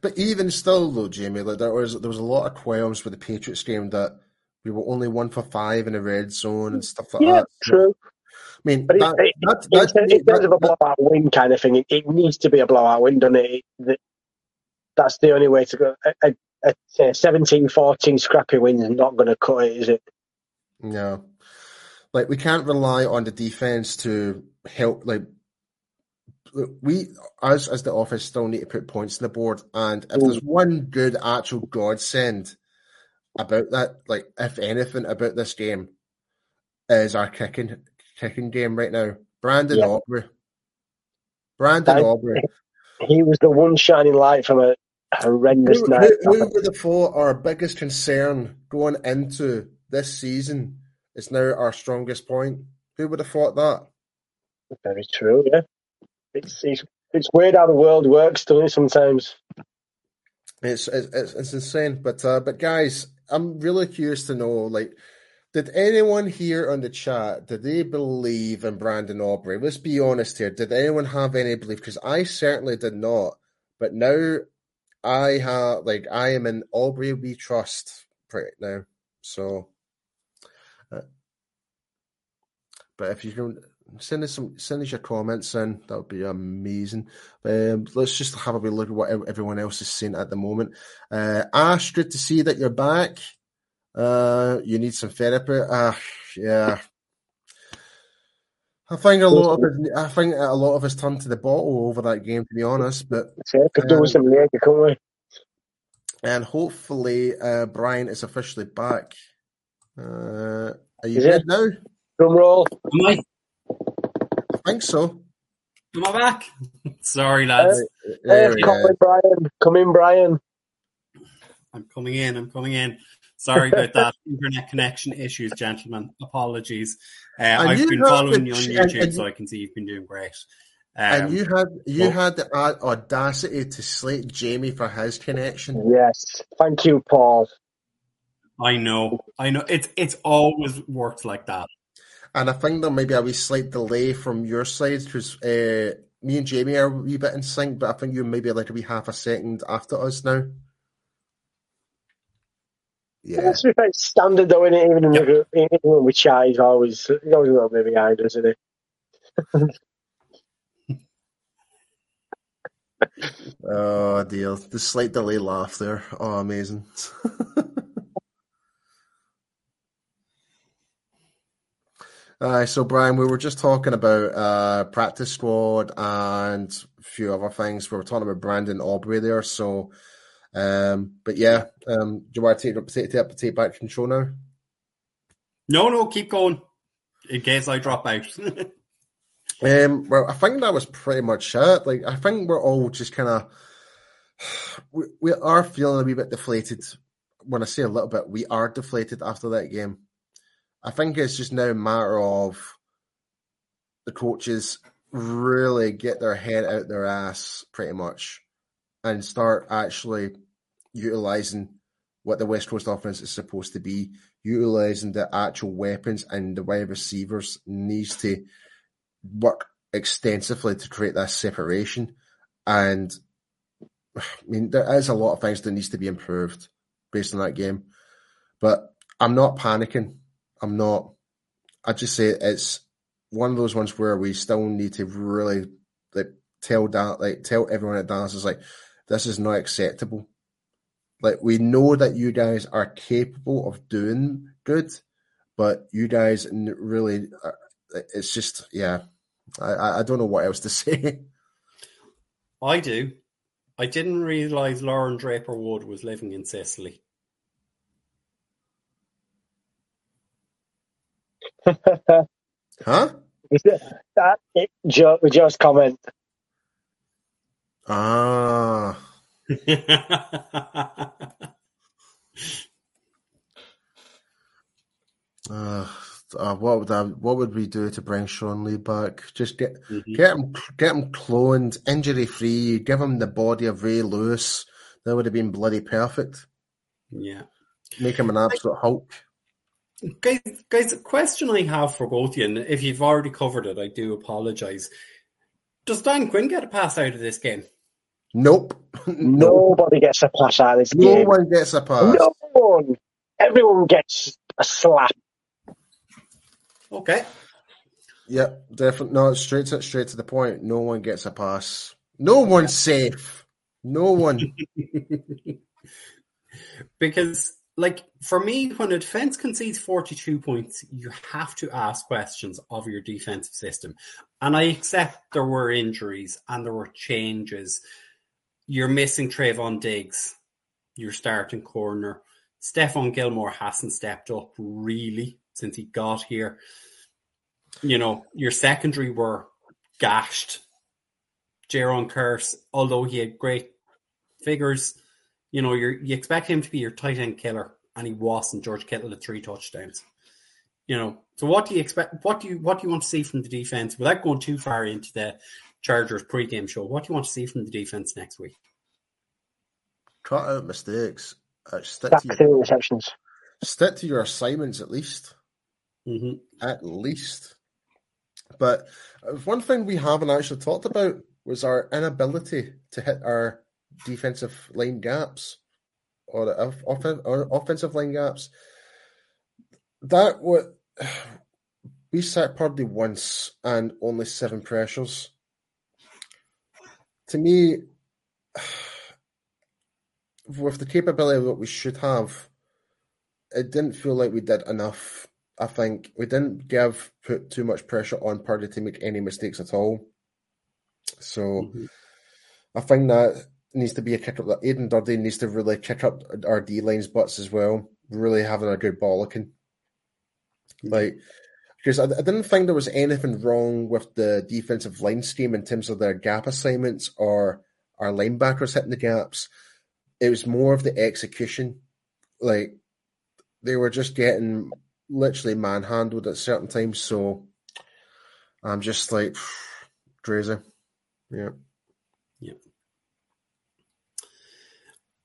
But even still, though, Jamie, like there was there was a lot of qualms with the Patriots game that we were only one for five in the red zone and stuff like that. yeah, that. True. I mean, but that, it, that, that, in, terms of a blowout win kind of thing, it, it, needs to be a blowout win, doesn't it? it that's the only way to go. A, a, a 17 14 scrappy win is not going to cut it, is it? No. Like, we can't rely on the defense to help. Like, we, as as the office, still need to put points on the board. And if there's oh. one good actual godsend about that, like, if anything about this game, is our kicking kicking game right now. Brandon yeah. Aubrey. Brandon Aubrey. He was the one shining light from a horrendous who, night. Who, who would have thought our biggest concern going into this season is now our strongest point? Who would have thought that? Very true, yeah. It's, it's, it's weird how the world works, doesn't it, sometimes? It's, it's, it's insane. But, uh, but guys, I'm really curious to know, like, did anyone here on the chat, did they believe in Brandon Aubrey? Let's be honest here. Did anyone have any belief? Because I certainly did not. But now I have, like, I am in Aubrey we trust right now. So, uh, but if you can send us some, send us your comments in, that would be amazing. Um, let's just have a wee look at what everyone else is saying at the moment. Uh, Ash, good to see that you're back. Uh, you need some therapy. Uh, yeah. I think a lot of it, I think a lot of us turned to the bottle over that game, to be honest. But could do some leg, can't we? And hopefully, uh, Brian is officially back. Uh, are you is good it? now? Drum roll. Am I? I think so. Am I back? Sorry, lads. There Hey, come go. in, Brian. Come in, Brian. I'm coming in. I'm coming in. Sorry about that. Internet connection issues, gentlemen. Apologies. Uh, I've been following the you on YouTube, and- so I can see you've been doing great. Um, And you had you well- had the audacity to slate Jamie for his connection. Yes. Thank you, Paul. I know, I know. It's it's always worked like that. And I think there may be a wee slight delay from your side because uh, me and Jamie are a wee bit in sync, but I think you maybe like a wee half a second after us now. Yeah. That's to be fair, it's standard though, innit? Even in the group, even when we chat, he's always, he's always a little bit behind, isn't he? Oh dear. The slight delay laugh there. Oh amazing. Uh, so Brian, we were just talking about uh, practice squad and a few other things. We were talking about Brandon Aubrey there. So, um, but yeah, um, do you want to take, take, take, take back control now? No, no, keep going. In case I drop out. Um, well, I think that was pretty much it. Like, I think we're all just kind of we, we are feeling a wee bit deflated. When I say a little bit, we are deflated after that game. I think it's just now a matter of the coaches really get their head out their ass pretty much and start actually utilizing what the West Coast offense is supposed to be, utilizing the actual weapons and the wide receivers needs to work extensively to create that separation. And I mean, there is a lot of things that needs to be improved based on that game. But I'm not panicking. I'm not. I just say it's one of those ones where we still need to really like tell that like tell everyone at Dallas is like this is not acceptable. Like we know that you guys are capable of doing good, but you guys really uh, are, it's just yeah. I- I I don't know what else to say. I do. I didn't realize Lauren Draper Wood was living in Sicily. Huh? that, it, Joe, Joe's comment. Ah. Uh, uh, what would I, what would we do to bring Sean Lee back? Just get Mhm. get him get him cloned, injury free. Give him the body of Ray Lewis. That would have been bloody perfect. yeah. Make him an absolute Hulk. Guys, guys, a question I have for both of you, and if you've already covered it, I do apologize. Does Dan Quinn get a pass out of this game? Nope. Nobody gets a pass out of this No game. No one gets a pass. No one. Everyone gets a slap. Okay. Yep, definitely. No, straight to straight to the point. No one gets a pass. No one's safe. No one. because, like, for me, when a defense concedes 42 points, you have to ask questions of your defensive system. And I accept there were injuries and there were changes. You're missing Trevon Diggs, your starting corner. Stephon Gilmore hasn't stepped up really since he got here. You know, your secondary were gashed. Jayron Kearse, although he had great figures, you know, you you expect him to be your tight end killer, and he wasn't. George Kittle had three touchdowns. You know, so what do you expect? What do you what do you want to see from the defense without going too far into the Chargers pregame show? What do you want to see from the defense next week? Cut out mistakes. Uh, stick Back to to your interceptions. stick to your assignments at least. hmm At least. But uh, one thing we haven't actually talked about was our inability to hit our defensive line gaps or off- or offensive line gaps. That what we sat Purdy once and only seven pressures. To me, with the capability that we should have, it didn't feel like we did enough. I think we didn't give put too much pressure on Purdy to make any mistakes at all. So Mhm. I think that needs to be a kick up. That Aden Durde needs to really kick up our D lines butts as well. Really having a good ball looking. Like because I, I, didn't think there was anything wrong with the defensive line scheme in terms of their gap assignments or our linebackers hitting the gaps. It was more of the execution. Like they were just getting literally manhandled at certain times. So I'm just like crazy. Yeah. Yeah.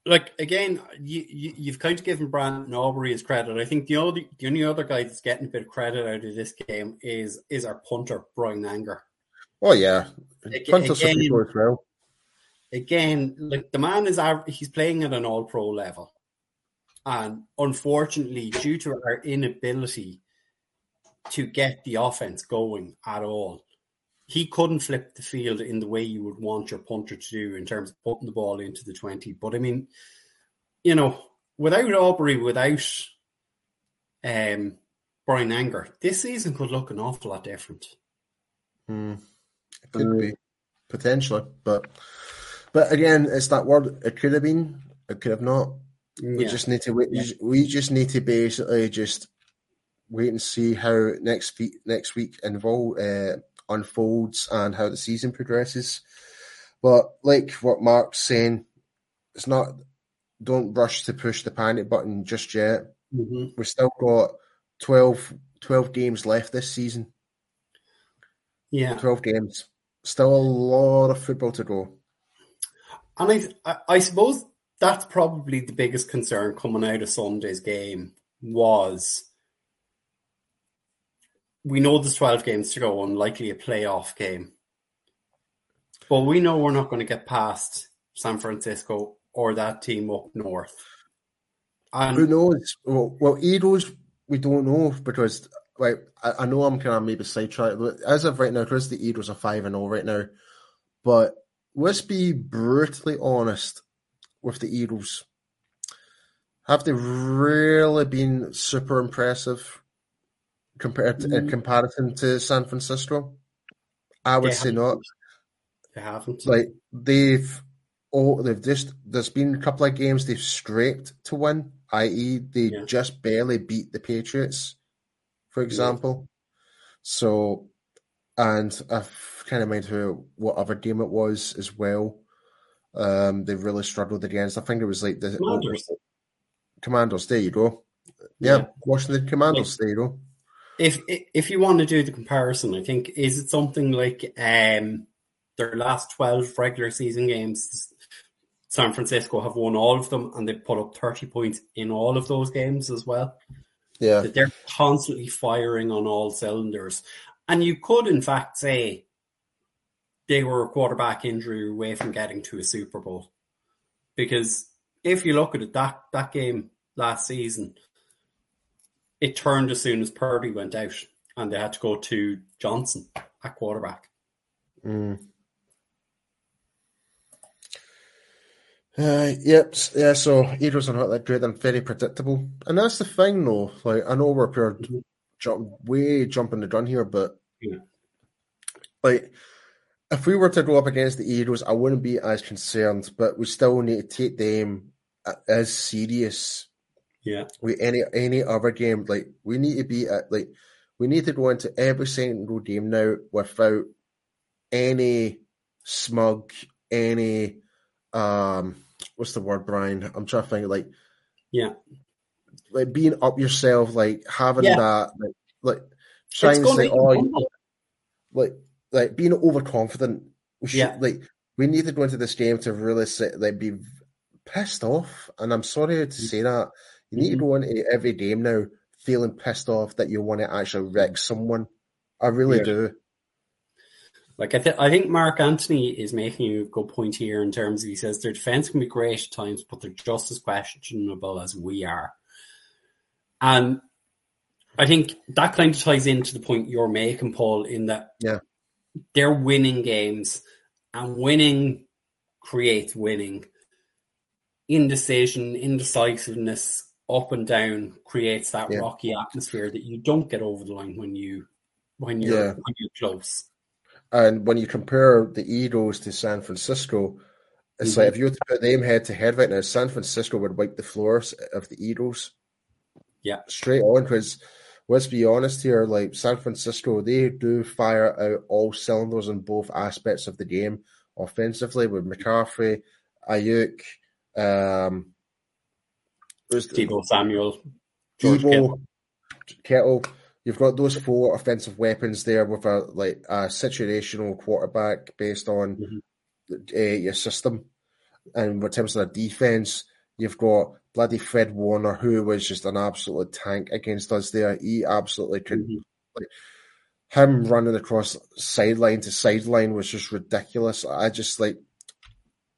Like again, you, you have kind of given Brandon Aubrey his credit. I think the only the only other guy that's getting a bit of credit out of this game is is our punter Bryan Anger. Oh yeah, punter again, well. Again, like the man is he's playing at an All Pro level, and unfortunately, due to our inability to get the offense going at all, he couldn't flip the field in the way you would want your punter to do in terms of putting the ball into the 20. But I mean, you know, without Aubrey, without um, Bryan Anger, this season could look an awful lot different. Hmm. It could be potentially, but but again, it's that word. It could have been. It could have not. We yeah. just need to wait. Yeah. We just need to basically just wait and see how next week next week involve uh, unfolds and how the season progresses. But like what Mark's saying, it's not. Don't rush to push the panic button just yet. Mm-hmm. We've still got 12, 12 games left this season. Yeah, twelve games. Still a lot of football to go. And I, I suppose that's probably the biggest concern coming out of Sunday's game was we know there's 12 games to go and likely a playoff game. But we know we're not going to get past San Francisco or that team up north. And Who knows? Well, well, Eagles, we don't know because like I, I know I'm kind of maybe sidetracked, but as of right now, because the Eagles are five and zero right now, but let's be brutally honest with the Eagles. Have they really been super impressive compared to, in mm. comparison to San Francisco? I would they say not. They haven't. Like they've oh they've just there's been a couple of games they've scraped to win, i.e. they yeah. just barely beat the Patriots, for example. Yeah. So and I've kind of mind who what other game it was as well. Um, they really struggled against. I think it was like the Commanders. Commanders. There you go. Yeah, yeah. Washington Commanders. There you go if if you want to do the comparison, I think is it something like um, their last twelve regular season games. San Francisco have won all of them, and they've put up thirty points in all of those games as well. Yeah, that they're constantly firing on all cylinders, and you could, in fact, say they were a quarterback injury away from getting to a Super Bowl, because if you look at it, that that game last season it turned as soon as Purdy went out, and they had to go to Johnson at quarterback. Mm. Uh, yep, yeah. So Eagles are not that great and very predictable, and that's the thing, though. Like I know we're pure mm-hmm. jump, way jumping the gun here, but yeah. like if we were to go up against the Eagles, I wouldn't be as concerned. But we still need to take them as serious yeah. With any any other game, like we need to be at like we need to go into every single game now without any smug, any um what's the word, Brian? I'm trying to think like yeah. Like being up yourself, like having yeah. that like like trying to say, oh like like being overconfident. We should, yeah. like we need to go into this game to really sit, like be pissed off. And I'm sorry to mm. say that. You need mm-hmm. to go into every game now feeling pissed off that you want to actually wreck someone. I really yeah. do. Like I, th- I think Mark Anthony is making a good point here in terms of he says their defense can be great at times, but they're just as questionable as we are. And I think that kind of ties into the point you're making, Paul, in that yeah. they're winning games and winning creates winning. Indecision, indecisiveness, up and down creates that yeah. rocky atmosphere that you don't get over the line when you when you're yeah. when you're close. And when you compare the Eagles to San Francisco, it's mm-hmm. like if you were to put them head to head right now, San Francisco would wipe the floors of the Eagles. Yeah, straight on because let's be honest here, like San Francisco, they do fire out all cylinders in both aspects of the game. Offensively with McCaffrey, Aiyuk, um, Deebo Samuel, George Kittle. Kittle. You've got those four offensive weapons there with a like a situational quarterback based on mm-hmm. uh, your system. And in terms of the defense, you've got bloody Fred Warner, who was just an absolute tank against us there. He absolutely could. Mm-hmm. Like, him running across sideline to sideline was just ridiculous. I just like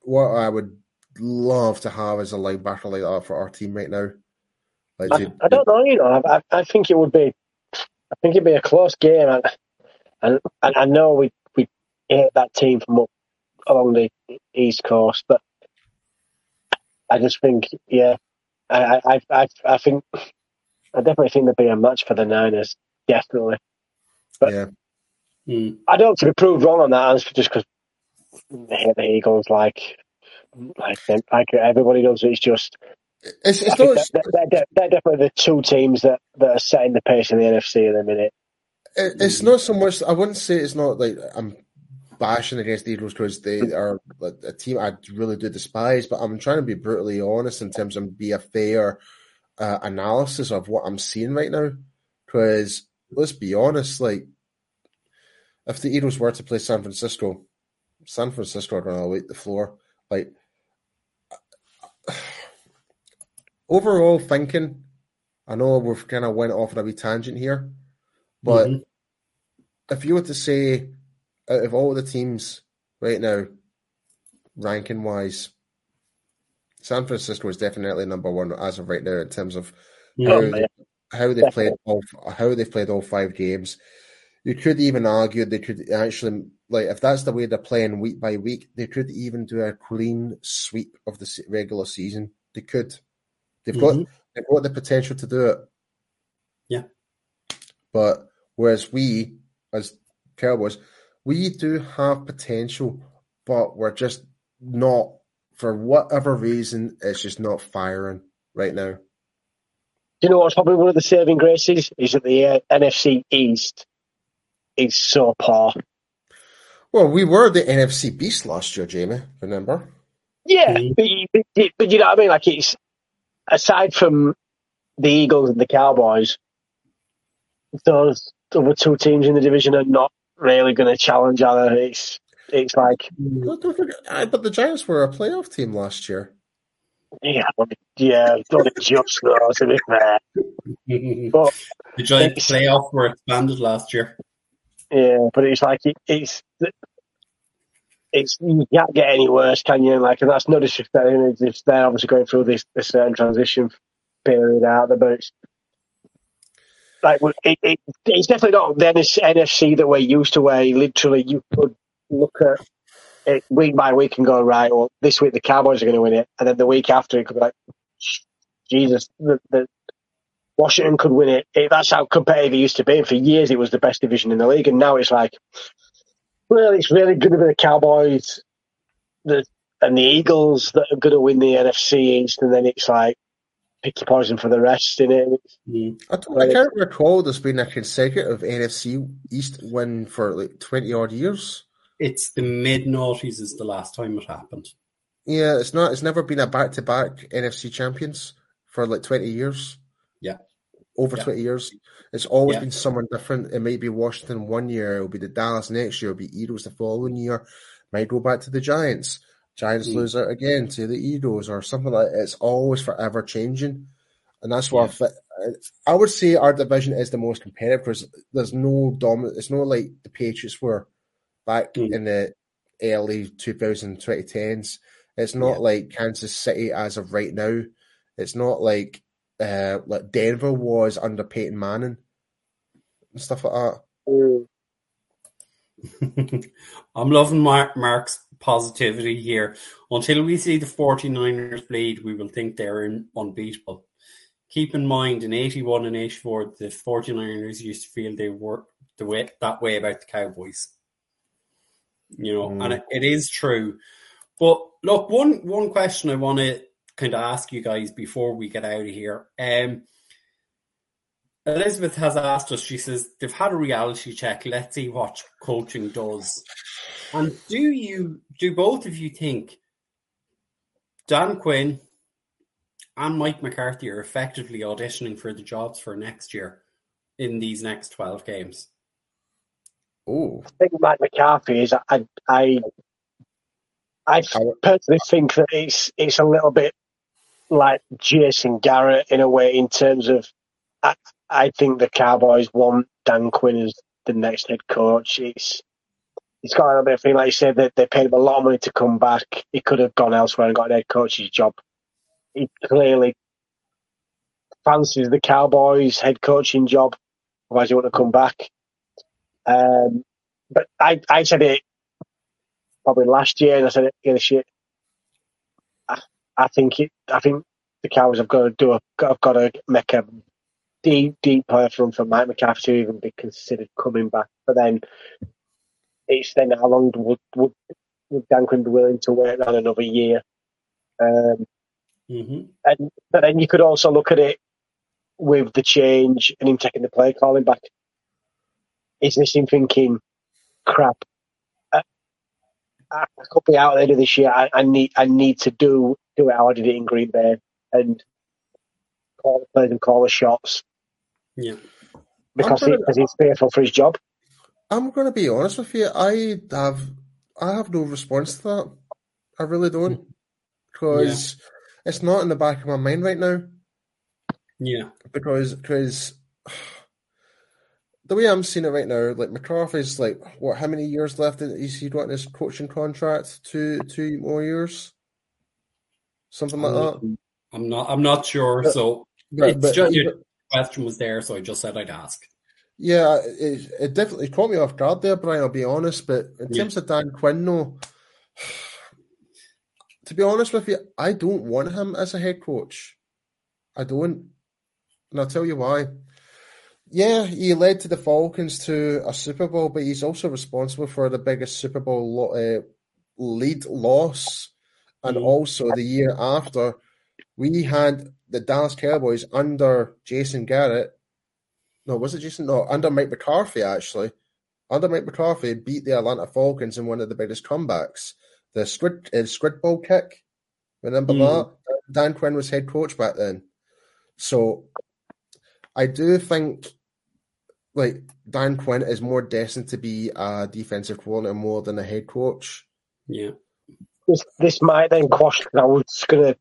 what I would love to have as a linebacker like that for our team right now. Like, I, I, don't know, you know, I, I think it would be, I think it'd be a close game, and and, and I know we we hate that team from up along the east coast, but I just think, yeah, I I I, I think I definitely think there'd be a match for the Niners, definitely. But yeah. Hmm. I don't to be proved wrong on that answer just because the Eagles like like like everybody knows it's just it's, it's not, they're, definitely the two teams that, that are setting the pace in the NFC at the minute. It's not so much. I wouldn't say it's not like I'm bashing against the Eagles because they are a team I really do despise. But I'm trying to be brutally honest in terms of be a fair uh, analysis of what I'm seeing right now. Because let's be honest, like if the Eagles were to play San Francisco, San Francisco are going to wipe the floor. Like overall thinking, I know we've kind of went off on a wee tangent here, but mm-hmm. if you were to say out of all the teams right now, ranking wise, San Francisco is definitely number one as of right now in terms of how, oh, they, how they played all how they played all five games. You could even argue they could actually like if that's the way they're playing week by week, they could even do a clean sweep of the regular season. They could. They've mm-hmm. got they've got the potential to do it. Yeah. But whereas we, as Cowboys, we do have potential, but we're just not for whatever reason, it's just not firing right now. Do you know what's probably one of the saving graces is that the uh, NFC East is so poor. Well, we were the NFC beast last year, Jamie. Remember? Yeah, mm-hmm. but, but, but, you know what I mean. Like it's aside from the Eagles and the Cowboys, those other two teams in the division are not really going to challenge other. It's it's like. But the Giants were a playoff team last year. Yeah, yeah, not just though, to be fair. but the Giants playoff were expanded last year. Yeah, but it's like it, it's it's you can't get any worse, can you? Like, and that's no disrespect. It's they're obviously going through this, this certain transition period out there, but it's like it, it, it's definitely not the NFC that we're used to, where literally you could look at it week by week and go right. Well, this week the Cowboys are going to win it, and then the week after it could be like, Jesus, the, the Washington could win it. it. That's how competitive it used to be. And for years, it was the best division in the league, and now it's like, well, it's really good to be the Cowboys, the and the Eagles that are going to win the NFC East, and then it's like pick your poison for the rest in it. Mm. I, don't, I can't recall there's been a consecutive NFC East win for like twenty odd years. It's the mid noughties is the last time it happened. Yeah, it's not. It's never been a back to back NFC champions for like twenty years. Yeah, over yeah. twenty years. It's always yeah. been someone different. It might be Washington one year. It'll be the Dallas next year. It'll be Eagles the following year. Might go back to the Giants. Giants mm. lose out again to the Eagles or something like that. It's always forever changing. And that's why yeah. I, would say our division is the most competitive because there's no dominant. It's not like the Patriots were back mm. in the early 2010s. It's not yeah. like Kansas City as of right now. It's not like uh, like Denver was under Peyton Manning and stuff like that. Mm. I'm loving Mark, Mark's positivity here. Until we see the 49ers bleed, we will think they're unbeatable. Keep in mind, in 81 and 84, the 49ers used to feel they were the way, that way about the Cowboys. You know, mm. and it, it is true. But look, one one question I want to kind of ask you guys before we get out of here. Um, Elizabeth has asked us, she says, they've had a reality check. Let's see what coaching does. And do you, do both of you think Dan Quinn and Mike McCarthy are effectively auditioning for the jobs for next year in these next 12 games? Oh, I think Mike McCarthy is. I, I, I personally think that it's it's a little bit like Jason Garrett in a way, in terms of. I, I think the Cowboys want Dan Quinn as the next head coach. It's it's got a little bit of feeling like you said that they paid him a lot of money to come back. He could have gone elsewhere and got a head coach's job. He clearly fancies the Cowboys head coaching job. Otherwise, he wouldn't have come back. Um, but I, I said it probably last year, and I said it again this year. I, think it. I think the Cowboys have got to do a. Have got to make a deep, deep playoff run for Mike McCarthy to even be considered coming back. But then it's then how long would would, would Dan Quinn be willing to wait around another year? Um, Mm-hmm. and but then you could also look at it with the change and him taking the play calling back. Is this him thinking, crap? I, I could be out at the end of this year. I, I need I need to do do it how I did it in Green Bay and call the plays and call the shots Yeah. because I'm he, gonna- because he's fearful for his job. I'm going to be honest with you. I have I have no response to that. I really don't, because it's not in the back of my mind right now. Yeah. Because because the way I'm seeing it right now, like McCarthy's like what? How many years left? Is he got in his coaching contract? Two two more years, something like that. I'm not I'm not sure. So But, it's but just your question was there, so I just said I'd ask. Yeah, it, it definitely caught me off guard there, Brian. I'll be honest, but in Yeah. terms of Dan Quinn, though, to be honest with you, I don't want him as a head coach. I don't, and I'll tell you why. Yeah, he led to the Falcons to a Super Bowl, but he's also responsible for the biggest Super Bowl lo- uh, lead loss, and Mhm. also the year after, we had the Dallas Cowboys under Jason Garrett no, was it Jason? No, under Mike McCarthy, actually. Under Mike McCarthy, beat the Atlanta Falcons in one of the biggest comebacks. The squid, uh, squid ball kick. Remember Mm. that? Dan Quinn was head coach back then. So I do think like Dan Quinn is more destined to be a defensive coordinator more than a head coach. Yeah. This, this might then quash. I was going to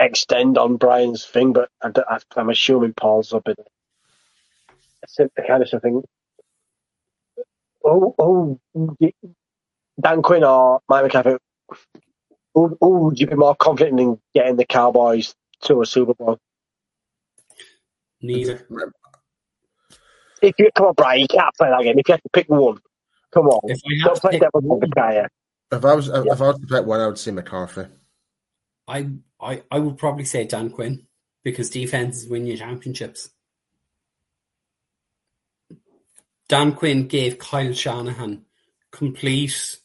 extend on Brian's thing, but I, am assuming Paul's up in it's the kind of something. Oh, oh, Dan Quinn or Mike McCarthy. Who, who would you be more confident in getting the Cowboys to a Super Bowl? Neither. If you come on, Brian, you can't play that game. If you have to pick one, come on, If I don't play pick devil's one, advocate. If I was if I was to pick one, I would say McCarthy. I, I I would probably say Dan Quinn because defenses win you championships. Dan Quinn gave Kyle Shanahan complete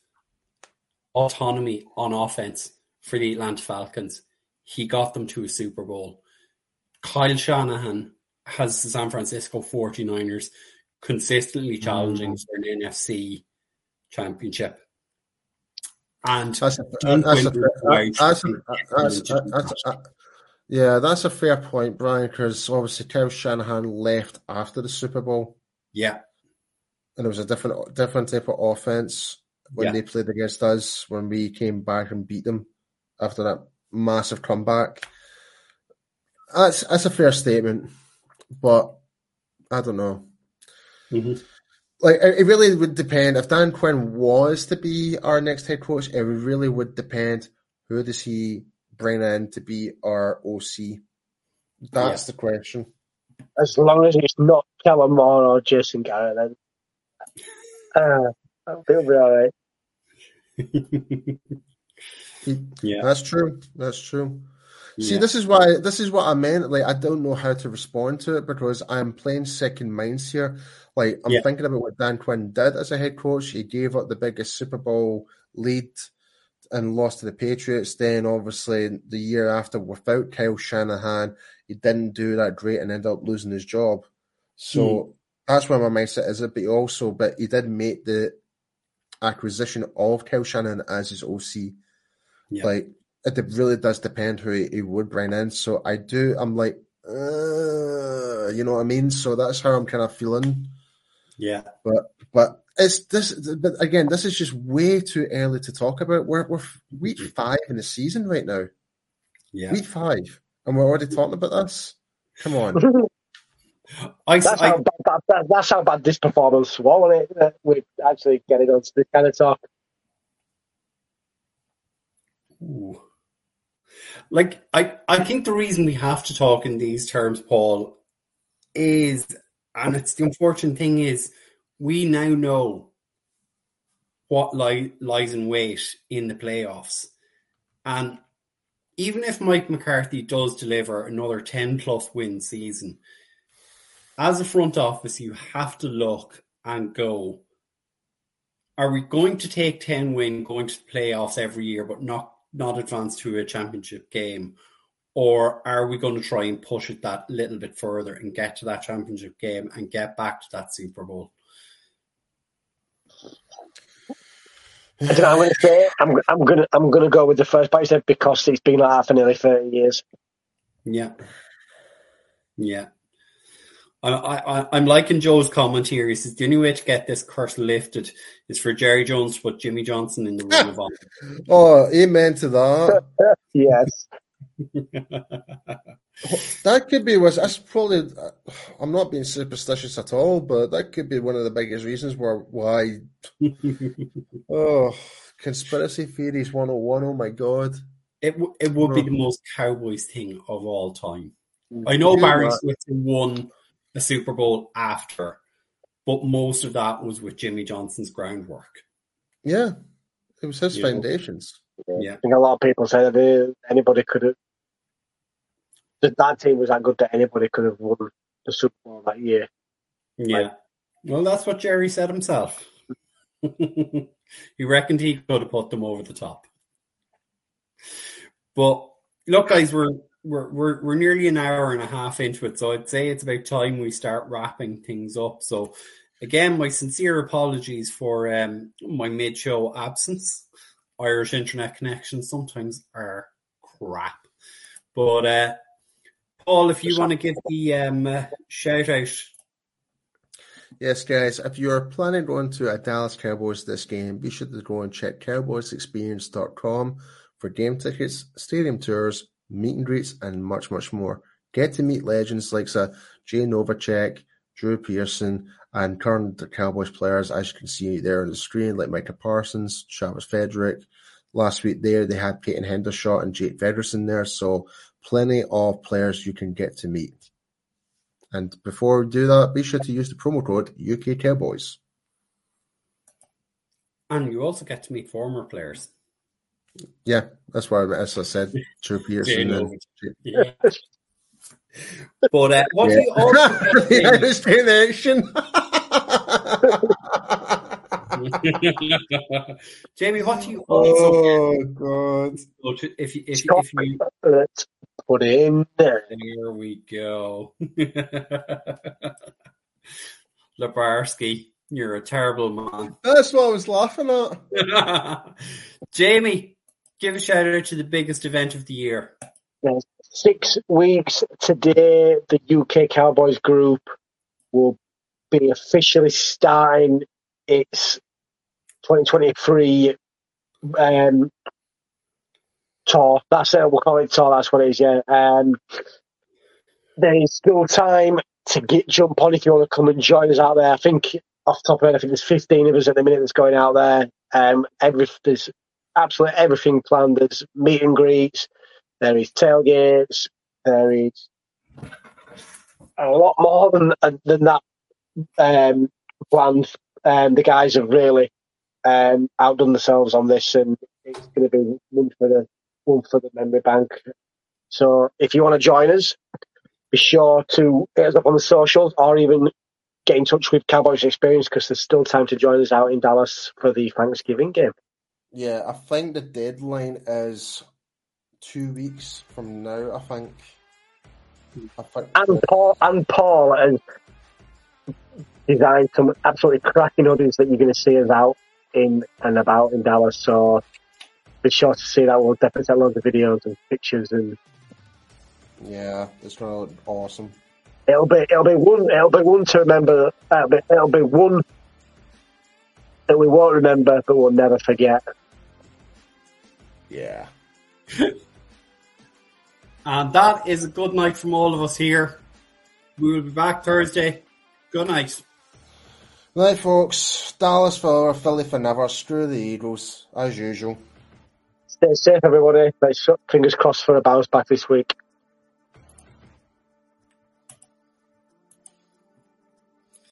autonomy on offense for the Atlanta Falcons. He got them to a Super Bowl. Kyle Shanahan has the San Francisco 49ers consistently mm. challenging for an NFC championship. And That's a, that's a, that's a, that's a, that's a, yeah, that's a fair point, Brian, because obviously Kyle Shanahan left after the Super Bowl, yeah, and it was a different different type of offense when Yeah. they played against us when we came back and beat them after that massive comeback. That's that's a fair statement, but I don't know. Mhm. Like it really would depend if Dan Quinn was to be our next head coach. It really would depend who does he bring in to be our OC. That's the question. As long as it's not Kellen Moore or Jason Garrett, then uh, I'll be all right. yeah, That's true. That's true. See, yeah. this is why this is what I meant. Like, I don't know how to respond to it because I'm playing second minds here. Like, I'm Yeah. thinking about what Dan Quinn did as a head coach. He gave up the biggest Super Bowl lead and lost to the Patriots. Then, obviously, the year after, without Kyle Shanahan, he didn't do that great and ended up losing his job. So Mm. that's where my mindset is. But he also, but he did make the acquisition of Kyle Shanahan as his OC. Yeah. Like it really does depend who he, he would bring in. So I do. I'm like, uh, you know what I mean. So that's how I'm kind of feeling. Yeah. But but it's this. But again, this is just way too early to talk about. We're we're week five in the season right now. Yeah. Week five, and we're already talking about this. Come on. I, That's I, how bad that, that, that's how bad this performance was. Wasn't it? That we actually getting on to this kind of talk. Ooh. Like I, I think the reason we have to talk in these terms, Paul, is and it's the unfortunate thing is we now know what li- lies in wait in the playoffs. And even if Mike McCarthy does deliver another 10 plus win season, as a front office, you have to look and go, are we going to take 10 win going to the playoffs every year, but not, not advance to a championship game? Or are we going to try and push it that little bit further and get to that championship game and get back to that Super Bowl? I don't know. I'm going to say I'm I'm going to I'm going to go with the first part you said because it's been like that for nearly thirty years. Yeah. Yeah. I, I, I'm liking Joe's comment here. He says the only way to get this curse lifted is for Jerry Jones to put Jimmy Johnson in the Ring of Honor. Oh, amen to that. Yes, That could be was that's probably I'm not being superstitious at all, but that could be one of the biggest reasons where why oh conspiracy theories 101, oh my god. It w- it would be the most Cowboys thing of all time. I know Yeah, Barry man. Switzer won a Super Bowl after, but most of that was with Jimmy Johnson's groundwork. Yeah. It was his Yeah. foundations. Yeah. I think a lot of people say that anybody could have that that team was that good that anybody could have won the Super Bowl that year. Yeah. Well, that's what Jerry said himself. he reckoned he could have put them over the top. But look, guys, we're we're we're we're nearly an hour and a half into it, so I'd say it's about time we start wrapping things up. So, again, my sincere apologies for um, my mid-show absence. Irish internet connections sometimes are crap, but uh, Paul, if you want to give the um, shout out. Yes, guys, if you're planning on to a Dallas Cowboys this game, be sure to go and check cowboysexperience.com for game tickets, stadium tours, meet and greets, and much, much more. Get to meet legends like uh, Jay Novacek, Drew Pearson, and current Cowboys players, as you can see there on the screen, like Micah Parsons, Travis Frederick. Last week there, they had Peyton Hendershot and Jake Ferguson there, so plenty of players you can get to meet. And before we do that, be sure to use the promo code UK Cowboys. And you also get to meet former players. Yeah, that's why, as I said, Drew Pearson. Jay and, Yeah. But uh, what do you also get the in- Irish connection. Jamie, what do you also oh God! go to if you if, if you Let's put it in there. there we go. Lebarski, you're a terrible man. That's what I was laughing at. Jamie, give a shout out to the biggest event of the year. Six weeks today, the UK Cowboys group will be officially starting its 2023 um, tour. That's it. We'll call it tour. That's what it is. Yeah. Um, there is still time to get jump on if you want to come and join us out there. I think off the top of head, I think there's 15 of us at the minute that's going out there. Um, every there's absolutely everything planned. There's meet and greets. There is tailgates. There is a lot more than than that um, planned. Um, the guys have really um, outdone themselves on this, and it's going to be one for the one for the memory bank. So, if you want to join us, be sure to hit us up on the socials, or even get in touch with Cowboys Experience because there's still time to join us out in Dallas for the Thanksgiving game. Yeah, I think the deadline is two weeks from now. I think. I think. And Paul and Paul has designed some absolutely cracking hoodies that you're going to see us out in and about in Dallas. So be sure to see that. We'll definitely take loads of videos and pictures, and Yeah, it's gonna look awesome. it'll be it'll be one it'll be one to remember. Uh, it'll be, it'll be one that we won't remember, but we'll never forget. Yeah. And that is a good night from all of us here. We will be back Thursday. Good night. Right, folks. Dallas forever, Philly for never. Screw the Eagles, as usual. Stay safe, everybody. Let's fingers crossed for a bounce back this week.